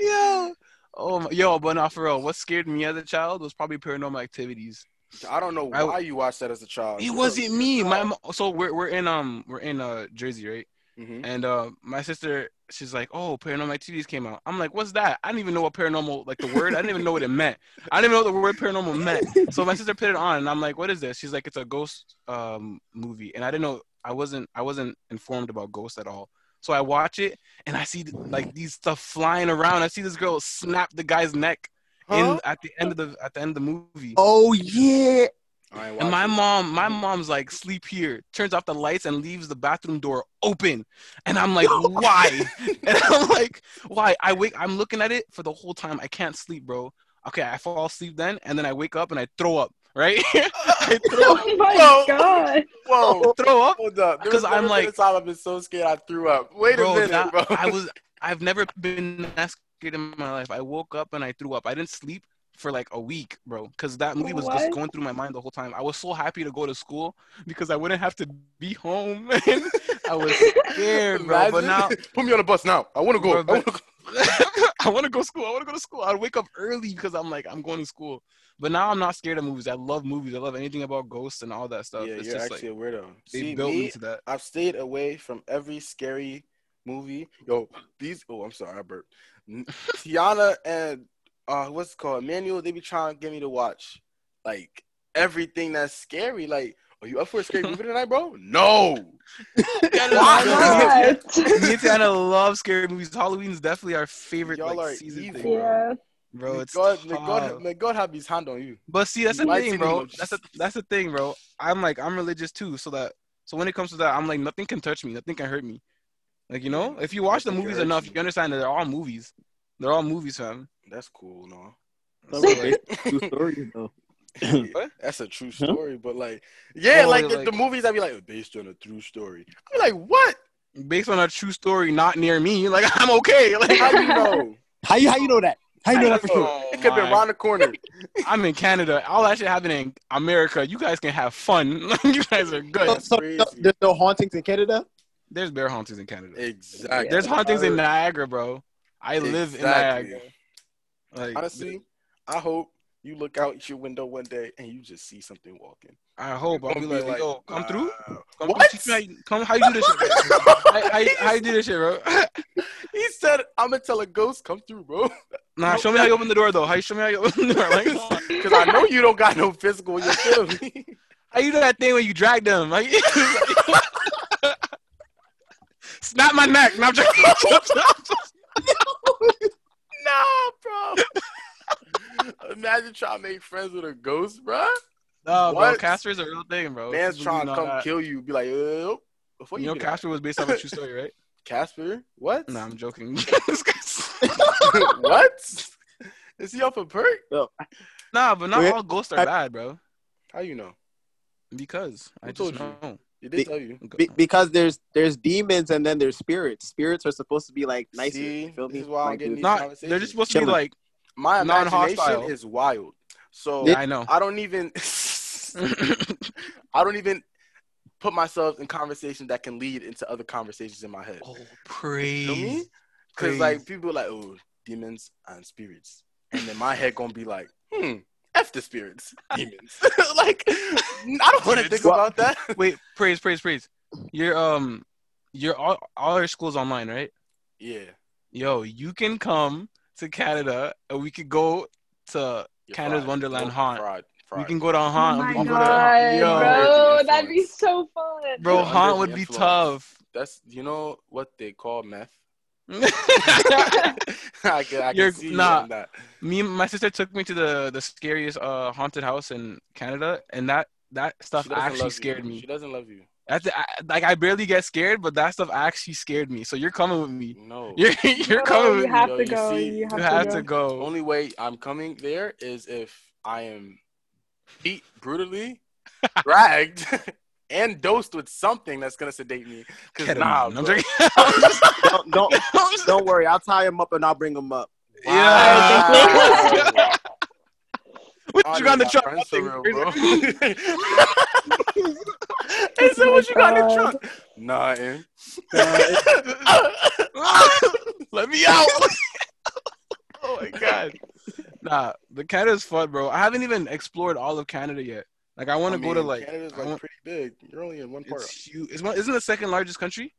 Yo. Oh, my, yo, but not for real. What scared me as a child was probably paranormal activities. I don't know I- why you watched that as a child. It wasn't me. My mo- so we're we're in um we're in uh Jersey, right? Mhm. And uh my sister, she's like, "Oh, paranormal activities came out." I'm like, "What's that?" I didn't even know what paranormal like the word. I didn't even know what it meant. I didn't even know what the word paranormal meant. So my sister put it on, and I'm like, "What is this?" She's like, "It's a ghost um movie," and I didn't know. I wasn't I wasn't informed about ghosts at all. So I watch it, and I see like these stuff flying around. I see this girl snap the guy's neck Huh? in at the end of the at the end of the movie. Oh yeah. I ain't And my mom, my mom's like, sleep here, turns off the lights and leaves the bathroom door open. And I'm like, why? and I'm like, why? I wake, I'm looking at it for the whole time. I can't sleep, bro. Okay, I fall asleep then, and then I wake up and I throw up, right? I throw up, Oh my Whoa. god. Whoa, throw up. hold up. There 'Cause was I'm never been like- a time I've been so scared I threw up. Wait bro, a minute, that- bro. I was, I've never been that scared in my life. I woke up and I threw up. I didn't sleep for like a week, bro, because that movie was just going through my mind the whole time. I was so happy to go to school because I wouldn't have to be home. And I was scared, bro. But now put me on the bus now. I want to go. Bro, I but- wanna go. I want to go to school. I want to go to school. I'd wake up early because I'm like, I'm going to school. But now I'm not scared of movies. I love movies. I love anything about ghosts and all that stuff. Yeah, it's you're just actually like a weirdo. they See, built me, me to that. I've stayed away from every scary movie. Yo, these. Oh, I'm sorry, I burped. Tiana and uh, what's it called? Emmanuel. They be trying to get me to watch like everything that's scary. Like, are you up for a scary movie tonight, bro? No. Why not? Me and Tiana love scary movies. Halloween's definitely our favorite Y'all like are season evil. thing, yeah. bro. May It's God, may. God, may God have His hand on you. But see, that's the Lights thing, bro. emojis. That's the that's the thing, bro. I'm like I'm religious too, so that so when it comes to that, I'm like nothing can touch me, nothing can hurt me. Like you know, if you watch the Nothing can movies enough, you. you understand that they're all movies. They're all movies, fam. That's cool, no. So, Some true stories though. That's a true story, but like, yeah, Oh, like, the, like- the movies that be like based on a true story. I'm like, what? based on a true story, not near me, like I'm okay. Like How you know? How you how you know that? How you know that for oh, sure? Oh it could be my. around the corner. I'm in Canada. All that shit happening in America. You guys can have fun. you guys are good. That's so crazy. there's no hauntings in Canada. There's bear hauntings in Canada. Exactly. There's hauntings in Niagara, bro. I live in Niagara. Like Honestly, I hope you look out your window one day and you just see something walking. I hope I'll be Gonna like, yo, come through. Come What? Through. Teach me how you- Come, how you do this shit? Bro? how, how, how you do this shit, bro? He said, "I'm gonna tell a ghost come through, bro, nah, show me how you open the door, though. How you show me how you open the door? Like, because I know you don't got no physical. You feel me? how you do that thing when you drag them? Like, snap my neck. No, I'm joking. Nah, bro. Imagine trying to make friends with a ghost, bro. No, bro, What? Casper's a real thing, bro. Man's People trying to come that. kill you. Be like, uh, before You you, know. Casper was based off a true story, right? Casper? What? Nah, I'm joking. what? Is he off a perk? nah, but not Wait, all ghosts are I- bad, bro. How you know? Because I Who just told you? know. He did Be- tell you. Be- because there's there's demons and then there's spirits. Spirits are supposed to be like nice. See, you feel this me? is why I'm Like, getting these Not, they're just supposed to be like my imagination Non-hostile. is wild. So Yeah, I know. I don't even I don't even put myself in conversations that can lead into other conversations in my head. oh, praise. feel me? Because like people are like, oh, demons and spirits, and then my head gonna be like, hmm, f the spirits, demons. like I don't want to think Well- about that. Wait, praise, praise, praise. You're um, you're all all our schools online, right? Yeah. Yo, you can come to Canada and we could go to you're Canada's fried. Wonderland Nope, haunt. Fried. Fried. we can go to Oh haunt. my we can god, go to Yo. bro, that'd be so fun. bro. You're Haunt would be tough. That's you know what they call meth. I can, I can see nah. that. Me, and my sister took me to the the scariest uh haunted house in Canada, and that that stuff actually scared you. me. She doesn't love you. That's I, like I barely get scared, but that stuff actually scared me. So you're coming with me. No. You're you're No, coming you have me. Yo, to you go. see, you you have, You have go. to go. Only way I'm coming there is if I am beat brutally, dragged, and dosed with something that's gonna sedate me. Cause Ketamine. nah, I'm bro. Don't don't, don't worry. I'll tie him up and I'll bring him up. Yeah. Wow. what I you got in the need truck? my friends for Nothing, real, bro. hey, so Oh what you got in the trunk? Nothing. Eh. Let me out. oh my god. Nah, the Canada's fun, bro. I haven't even explored all of Canada yet. Like I want to go to like Canada's I like want- pretty big. You're only in one part. it's huge. It's one, isn't the second largest country?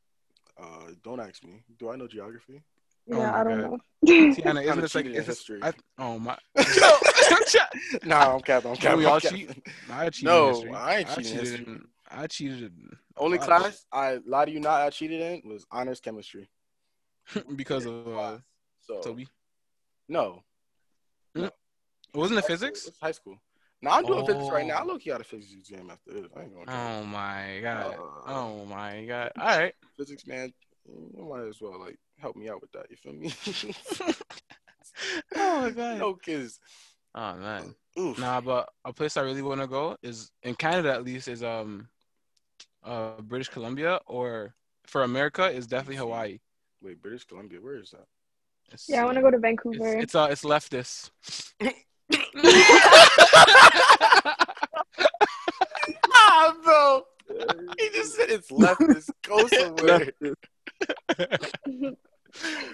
Uh, don't ask me. Do I know geography? Oh Yeah, my I don't God. know. Tiana, isn't it second? cheated in Is it, history. I, oh my. nah, I'm capping. I'm capping. we I'm all capping. cheat? I cheated No, in history. I ain't cheating in cheated in- I cheated in- Only class I lie to you not I cheated in was honors chemistry. because of uh, So Toby. no, Wasn't it High school. physics? It's high school. Now I'm doing physics right now. I Oh. look you out a physics exam after this. I ain't gonna. care. Oh my god. Uh, Oh my god. All right. Physics man, you might as well like help me out with that. You feel me? oh my god. no kids. Oh man. Oof. Nah, but a place I really want to go is in Canada at least is um uh British Columbia or for America is definitely Hawaii. Wait, British Columbia. Where is that? It's, Yeah, I want to go to It's Vancouver. it's uh it's leftist. ah, bro. He just said it's leftist. Go somewhere.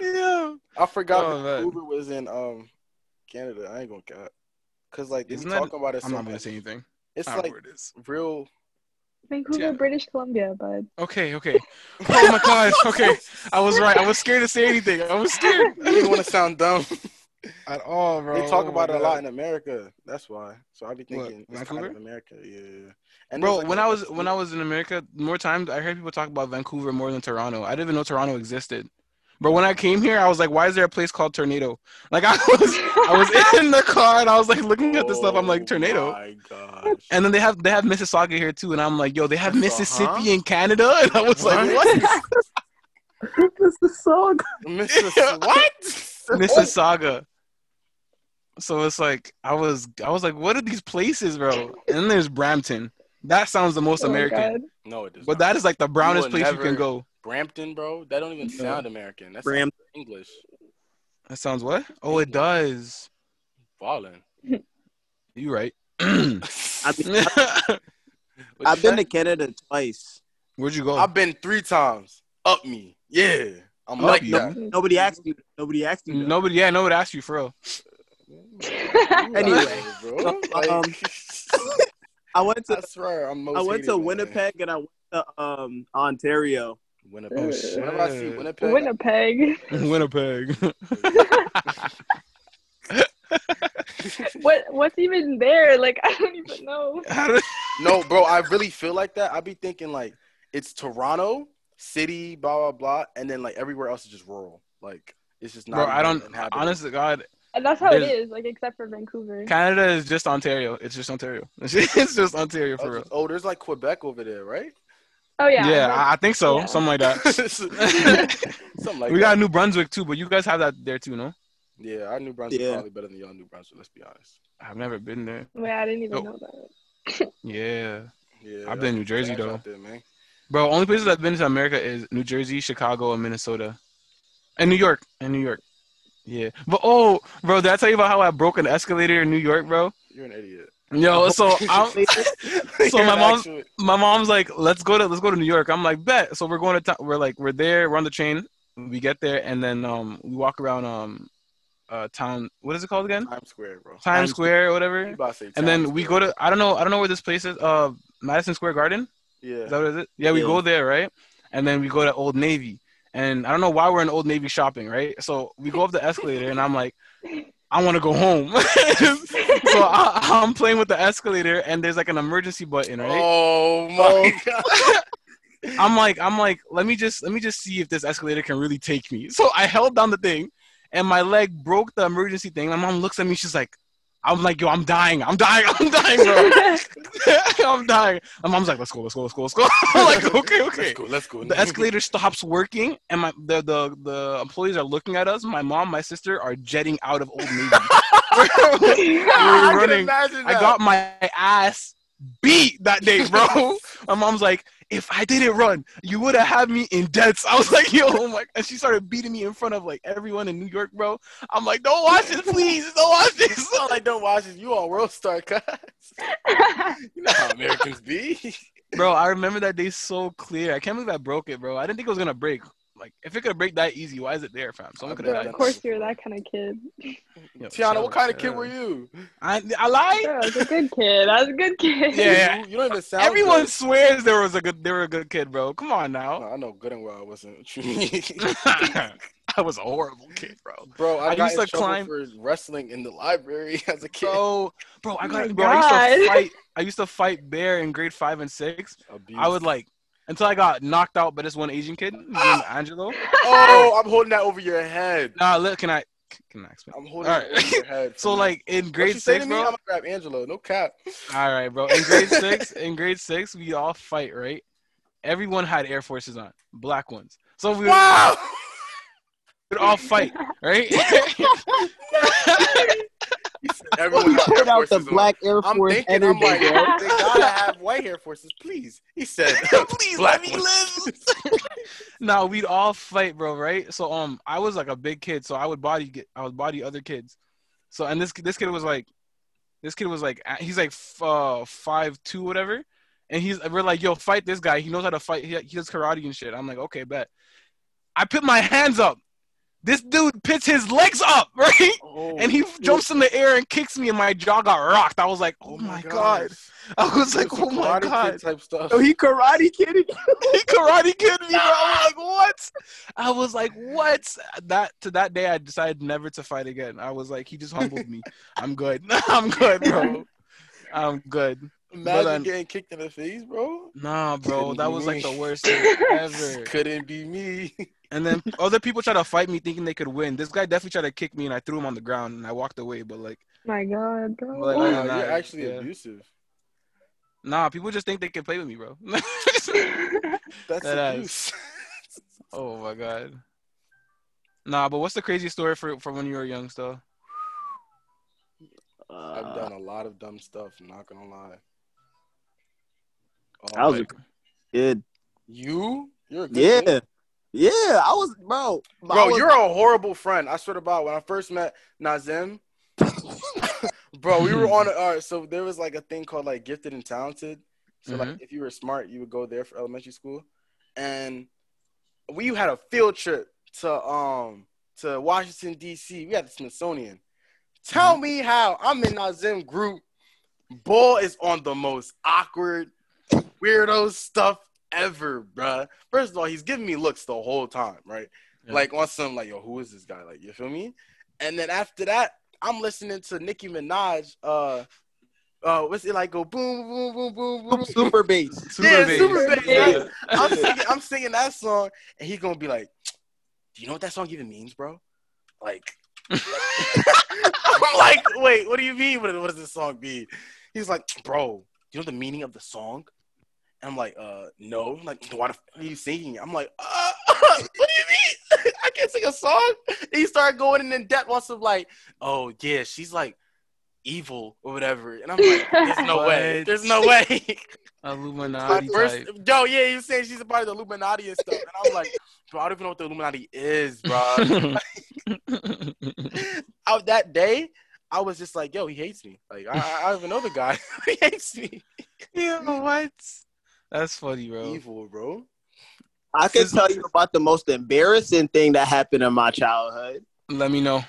yeah. I forgot Oh, man. Vancouver was in um Canada. I ain't gonna cap. Cause like they Isn't that- talking about it I'm so not gonna much. say anything. It's I don't know like it is. real. Vancouver, Yeah. British Columbia, bud. Okay, okay. Oh my god. Okay. I was right. I was scared to say anything. I was scared. I didn't want to sound dumb. At all, bro. they talk Oh about my it a lot in America. That's why. So I be What, thinking it's kind Vancouver? of America. Yeah. And Bro, like, when I was when I was in America, more times I heard people talk about Vancouver more than Toronto. I didn't even know Toronto existed. But when I came here, I was like, "Why is there a place called Tornado?" Like I was, I was in the car and I was like looking at this stuff. I'm like, Oh "Tornado," my gosh. and then they have they have Mississauga here too, and I'm like, "Yo, they have That's a Mississippi huh? in Canada," and I was like, What? "What?" this is so Mrs. what? Mississauga. So it's like I was I was like, "What are these places, bro?" And then there's Brampton. That sounds the most Oh American, God. No, it does but not. that is like the brownest will place you can go. Brampton, bro. That don't even No. sound American. That's Bram- English. That sounds what? Oh, it does. Falling. You right. I've been, What'd I've been to Canada twice. Where'd you go? I've been three times. Up me. Yeah. I'm like you. that. Nobody asked you. Nobody asked you. though. Nobody, yeah, nobody asked you for real. Anyway, bro. um, I went I to swear I'm most I went hated to man. Winnipeg and I went to um Ontario. Winnipeg. Oh, Whenever I see. Winnipeg, Winnipeg. Winnipeg. what what's even there? Like I don't even know. No, bro, I really feel like that. I'd be thinking like it's Toronto, city, blah blah blah, and then like everywhere else is just rural. Like it's just not. Bro, I don't. inhabited. Honest to God, And that's how it There's- is, like except for Vancouver. Canada is just Ontario. It's just Ontario. It's just Ontario Oh, for real. oh, there's like Quebec over there, right? Oh yeah. Yeah, but- I, I think so. yeah. Something like that. Something like we that. got New Brunswick too, but you guys have that there too, no? Yeah, our New Brunswick Yeah. probably better than y'all New Brunswick. Let's be honest. I've never been there. Wait, I didn't even Oh. know that. Yeah, Yeah, I've been in New Jersey though. there, man. Bro, only places I've been to America is New Jersey, Chicago, and Minnesota, and New York, and New York. Yeah, but oh, bro, did I tell you about how I broke an escalator in New York, bro? You're an idiot. Yo, so I'm, You're my mom's- actual- my mom's like, let's go to let's go to New York. I'm like, bet. So we're going to town. We're like, we're there. We're on the train. We get there, and then um, we walk around um, uh, town. What is it called again? Times Square, bro. Times Times Square or whatever. say And then Times we go to I don't know I don't know where this place is. Uh, Madison Square Garden. Yeah. Is that what it is? Yeah, we Yeah. go there, right? And then we go to Old Navy. And I don't know why we're in Old Navy shopping, right? So we go up the escalator, and I'm like, I want to go home. so I, I'm playing with the escalator, and there's like an emergency button, right? Oh my oh. god. I'm like, I'm like, let me just let me just see if this escalator can really take me. So I held down the thing, and my leg broke the emergency thing. My mom looks at me, she's like, I'm like, yo, I'm dying, I'm dying, I'm dying, bro. I'm dying. My mom's like, let's go, let's go, let's go, let's go. I'm like, okay, okay. Let's go. Let's go. The escalator stops working, and my the, the the employees are looking at us. My mom, my sister are jetting out of Old Navy. I running. imagine I got my ass beat that day, bro. my mom's like, if I didn't run, you would have had me in debts. I was like, yo, oh my, and she started beating me in front of like everyone in New York, bro. I'm like, don't watch this, please, don't watch this. All I don't watch is you on World Star, cuz. You know how Americans be. bro, I remember that day so clear. I can't believe I broke it, bro. I didn't think it was gonna break. Like, if it could break that easy, why is it there, fam? Someone could have Yeah, died. of course, you're that kind of kid. Yo, Tiana, chill, what kind of kid chill. were you? I, I lied. I was a good kid. I was a good kid. Yeah. You, you don't even sound Everyone good. swears there was a good, they were a good kid, bro. Come on now. No, I know good and well I wasn't. I was a horrible kid, bro. bro, I, I got used in to trouble climb- for wrestling in the library as a kid. Bro, bro, I Oh got, my bro, I used to fight. I used to fight bear in grade five and six. Abuse. I would like until I got knocked out by this one Asian kid named ah! Angelo. Oh, I'm holding that over your head. Nah, look, can I, can I explain? I'm holding All it right. over your head. So like in grade six, to me? bro. I'm gonna grab Angelo. No cap. All right, bro. In grade six, in grade six, we all fight, right? Everyone had Air Forces on, black ones. So we Wow. would all fight, right? He said everyone has Air Put out the Forces on. black Air I'm Force thinking, I'm like, bro. they gotta have white Air Forces, please. He said, Please black let me ones. live. no, we'd all fight, bro. Right? So um, I was like a big kid, so I would body get, I would body other kids. So and this this kid was like, this kid was like, he's like f- uh, five two whatever, and he's we're like, yo, fight this guy. He knows how to fight. He, he does karate and shit. I'm like, okay, bet. I put my hands up. This dude puts his legs up, right? Oh, And he jumps in the air and kicks me, and my jaw got rocked. I was like, oh, oh my god. I was like, oh my god. type stuff. Oh, he karate kidding. he karate kid me, bro. I was like, what? I was like, what? That to that day, I decided never to fight again. I was like, he just humbled me. I'm good. I'm good, bro. I'm good. Imagine then- getting kicked in the face, bro. Nah, bro, Couldn't that was like the worst thing ever. Couldn't be me. And then other people try to fight me, thinking they could win. This guy definitely tried to kick me, and I threw him on the ground, and I walked away. But like, My God, bro. Like, Wow, other you're actually yeah. abusive. nah, people just think they can play with me, bro. That's That abuse. oh my god. Nah, but what's the crazy story for for when you were young, still? I've Uh, done a lot of dumb stuff. I'm not gonna lie. Oh, I was a like, kid. you. You're a good Yeah. kid. Yeah, I was, bro. Bro, was- you're a horrible friend. I swear to God, when I first met Nazim, bro, we were on. All right, so there was like a thing called like gifted and talented. So like, if you were smart, you would go there for elementary school, and we had a field trip to um to Washington D.C. We had the Smithsonian. Tell me how I'm in Nazim group. Bull is on the most awkward, weirdo stuff ever, bruh. First of all, he's giving me looks the whole time, right? Yeah. Like on some like, yo, who is this guy? Like, you feel me? And then after that, I'm listening to Nicki Minaj. Uh, uh, what's it like? Go boom, boom, boom, boom, boom. super bass. Super Yeah, bass. super bass, Yeah. I'm singing, I'm singing that song, and he's gonna be like, "Do you know what that song even means, bro?" Like, I'm like, "Wait, what do you mean? What, what does this song mean?" He's like, "Bro, do you know the meaning of the song?" I'm like, "Uh, no." I'm like, why the f- are you singing? I'm like, uh, "What do you mean? I can't sing a song." And he started going in depth on some like, "Oh yeah, she's like." Evil or whatever, and I'm like, "There's no way. There's no way." Illuminati At first, type. yo, yeah, he was saying she's a part of the Illuminati and stuff, and I'm like, bro, I don't even know what the Illuminati is, bro. Out that day, I was just like, yo, he hates me. Like, I, I I don't even know the guy. he hates me. yeah, what? That's funny, bro. Evil, bro. I can tell you about the most embarrassing thing that happened in my childhood. Let me know.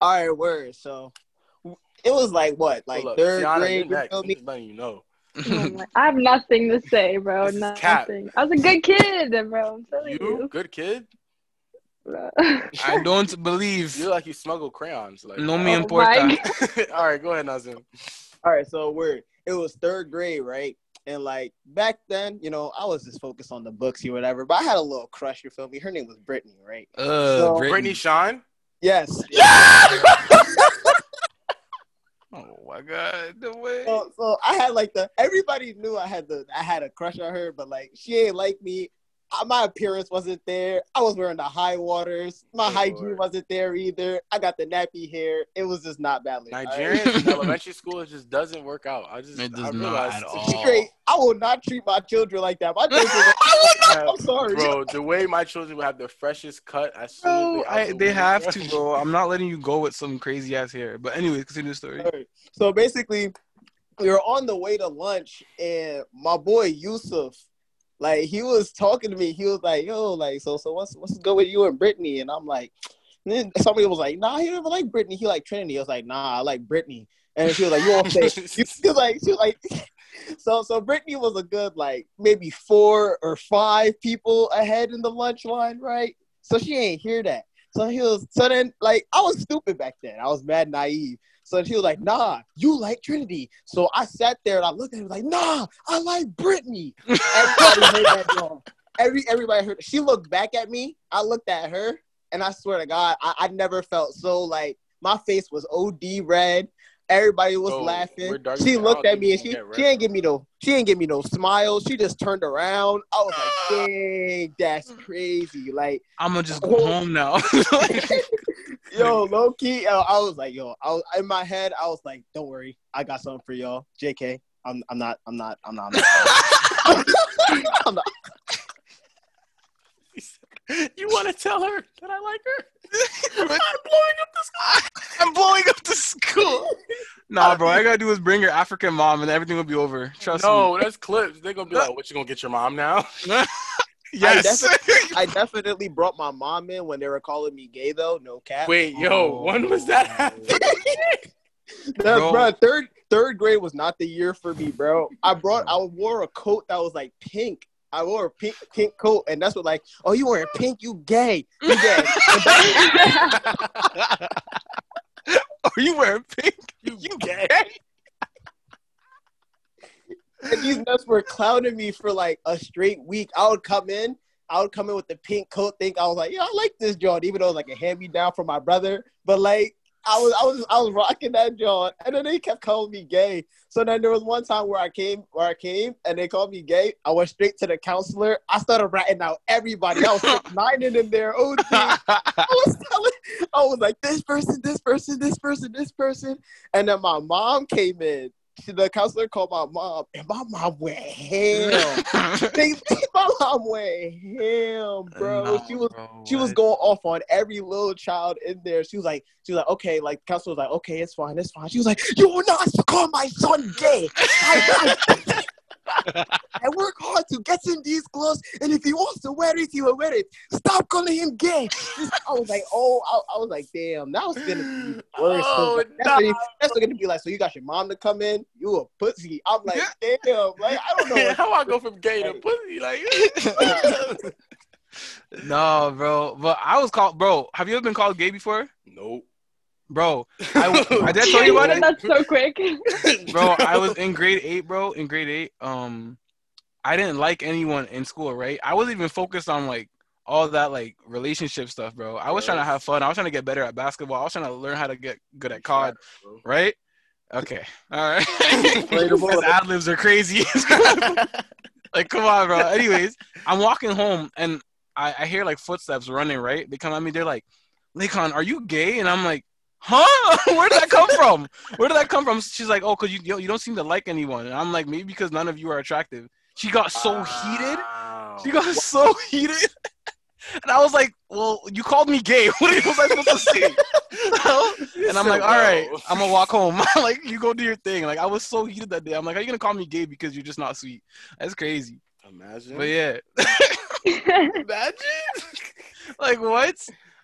All right, word. So it was like what, like Hold up, third Tiana, grade? you're You next. feel me? letting you know. I have nothing to say, bro. This cap. Nothing. I was a good kid, bro. I'm telling You, you. good kid. I don't believe. You look like you smuggle crayons. Like, No me Oh importa. All right, go ahead, Nazim. All right, so word. It was third grade, right? And like back then, you know, I was just focused on the books or whatever. But I had a little crush. You feel me? Her name was Brittany, right? Uh, So- Britney. Brittany Shine. Yes. Oh my god, no way. So, so I had like the everybody knew I had the I had a crush on her, but like she ain't like me. My appearance wasn't there. I was wearing the high waters. My Oh, hygiene Lord. wasn't there either. I got the nappy hair. It was just not badly. Nigerians in elementary school, it just doesn't work out. I just it does I not at all. Great. I will not treat my children like that. My children, I will not. I'm sorry. Bro, the way my children will have the freshest cut as soon Bro, as they, I, the they have to, bro. I'm not letting you go with some crazy ass hair. But anyways, continue the story. Alright. So basically, we were on the way to lunch, and my boy Yusuf, like he was talking to me. He was like, "Yo, like, so, so what's what's good with you and Brittany?" And I'm like, and then somebody was like, "Nah, he don't like Brittany. He like Trinity." I was like, "Nah, I like Brittany." And she was like, "You won't say." She was like, she was like, so so Brittany was a good like maybe four or five people ahead in the lunch line, right? So she ain't hear that. So he was so then like I was stupid back then. I was mad naive. So he was like, nah, you like Trinity. So I sat there and I looked at him like, nah, I like Brittany. Everybody heard that song. Every everybody heard it. She looked back at me. I looked at her, and I swear to God, I, I never felt so like my face was OD red. Everybody was Bro, laughing. She looked at me and she we can she red. ain't give me no she ain't give me no smile. She just turned around. I was like, dang, that's crazy. Like I'm gonna just go home now. yo, low key, I was like, yo, I was in my head, I was like, don't worry, I got something for y'all. JK, I'm, I'm not, I'm not, I'm not. I'm not. I'm not. you want to tell her that I like her? I'm blowing up the school. I'm blowing up the school. Nah, bro. All I gotta do is bring your African mom, and everything will be over. Trust me. no, that's clips. They're gonna be like, "What you gonna get your mom now?" Me. yes. I definitely brought my mom in when they were calling me gay, though. No cap. Wait, yo, oh, when was that happening? That's, Bro. bro. third third grade was not the year for me, bro. I brought I wore a coat that was like pink. I wore a pink pink coat, and that's what like, oh, you wearing pink? You gay? You gay? Are oh, you wearing pink? you, you gay? And these nuts were clowning me for like a straight week. I would come in, I would come in with the pink coat, think I was like, yeah, I like this joint, even though it was like a hand me down from my brother. But like, I was, I was, I was rocking that joint, and then they kept calling me gay. So then there was one time where I came, where I came, and they called me gay. I went straight to the counselor. I started ratting out everybody. I was like lining in there. Oh, I was telling, I was like, this person, this person, this person, this person. And then my mom came in. She, the counselor called my mom, and my mom went ham. they, my mom went ham, bro. She was bro, she was going off on every little child in there. She was like, she was like, okay, like counselor was like, okay, it's fine, it's fine. She was like, you will not call my son gay. I, I, I work hard to get him these clothes, and if he wants to wear it, he will wear it. Stop calling him gay. I was like, oh, I, I was like, damn, that was gonna be worse. Oh, that's, gonna, that's gonna be like, so you got your mom to come in, you a pussy. I'm like, damn, like I don't know. How I go from gay to pussy? Like, no, bro. But I was called, bro. Have you ever been called gay before, nope. Bro? I, I did tell you about it, That's so quick. bro. I was in grade eight, bro. In grade eight, um, I didn't like anyone in school, right? I wasn't even focused on like all that like relationship stuff, bro. I was trying to have fun. I was trying to get better at basketball. I was trying to learn how to get good at COD, right? Okay, all right. His ad libs are crazy. like, come on, bro. Anyways, I'm walking home and I, I hear like footsteps running. Right? They come at me. They're like, "Lakon, are you gay?" And I'm like, huh? Where did that come from? Where did that come from? She's like, oh, cause you you don't seem to like anyone. And I'm like, maybe because none of you are attractive. She got so heated. She got so heated. And I was like, well, you called me gay. What was I supposed to say? and I'm like, all right, I'm gonna walk home. like, you go do your thing. Like, I was so heated that day. I'm like, are you gonna call me gay because you're just not sweet? That's crazy. Imagine. But yeah, Imagine. like what?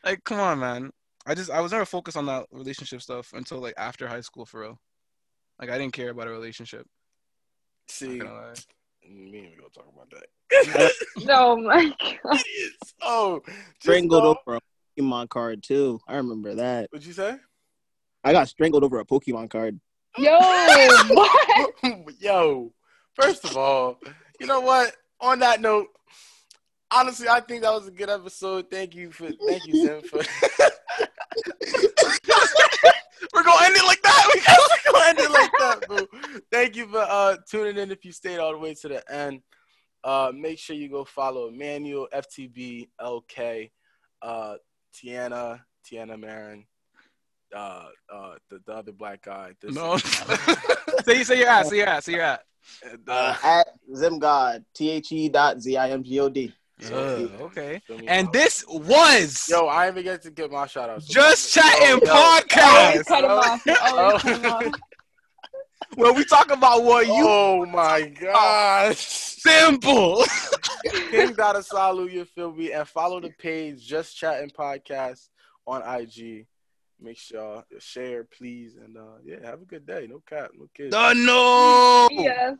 Like, come on, man. I just I was never focused on that relationship stuff until like after high school for real. Like, I didn't care about a relationship. See, me and we ain't gonna talk about that. oh my god. Oh, just Strangled know- over a Pokemon card too. I remember that. What'd you say? I got strangled over a Pokemon card. Yo, what? Yo, first of all, you know what? On that note, honestly, I think that was a good episode. Thank you for, thank you, Zim, for. We're gonna end it like that. We got We're gonna end it like that, boo. Thank you for uh, tuning in. If you stayed all the way to the end, uh, make sure you go follow Emmanuel FTB LK, uh, Tiana, Tiana Marin, uh, uh, the, the other black guy. This, no. say say your at. Say your at. Say your at. and, Uh, uh, at Zimgod. T H E dot Z I M G O D. Uh, okay. And this was Yo, I ain't even get to get my shout out. just chatting Yo, yo. podcast. Always cut him off. Always cut him off. where we talk about what you Oh my gosh. simple. King Dada Salu, you feel me? And follow the page, Just Chatting Podcast on IG. Make sure you share, please. And uh yeah, have a good day. No cap, no kids. The no. Yeah.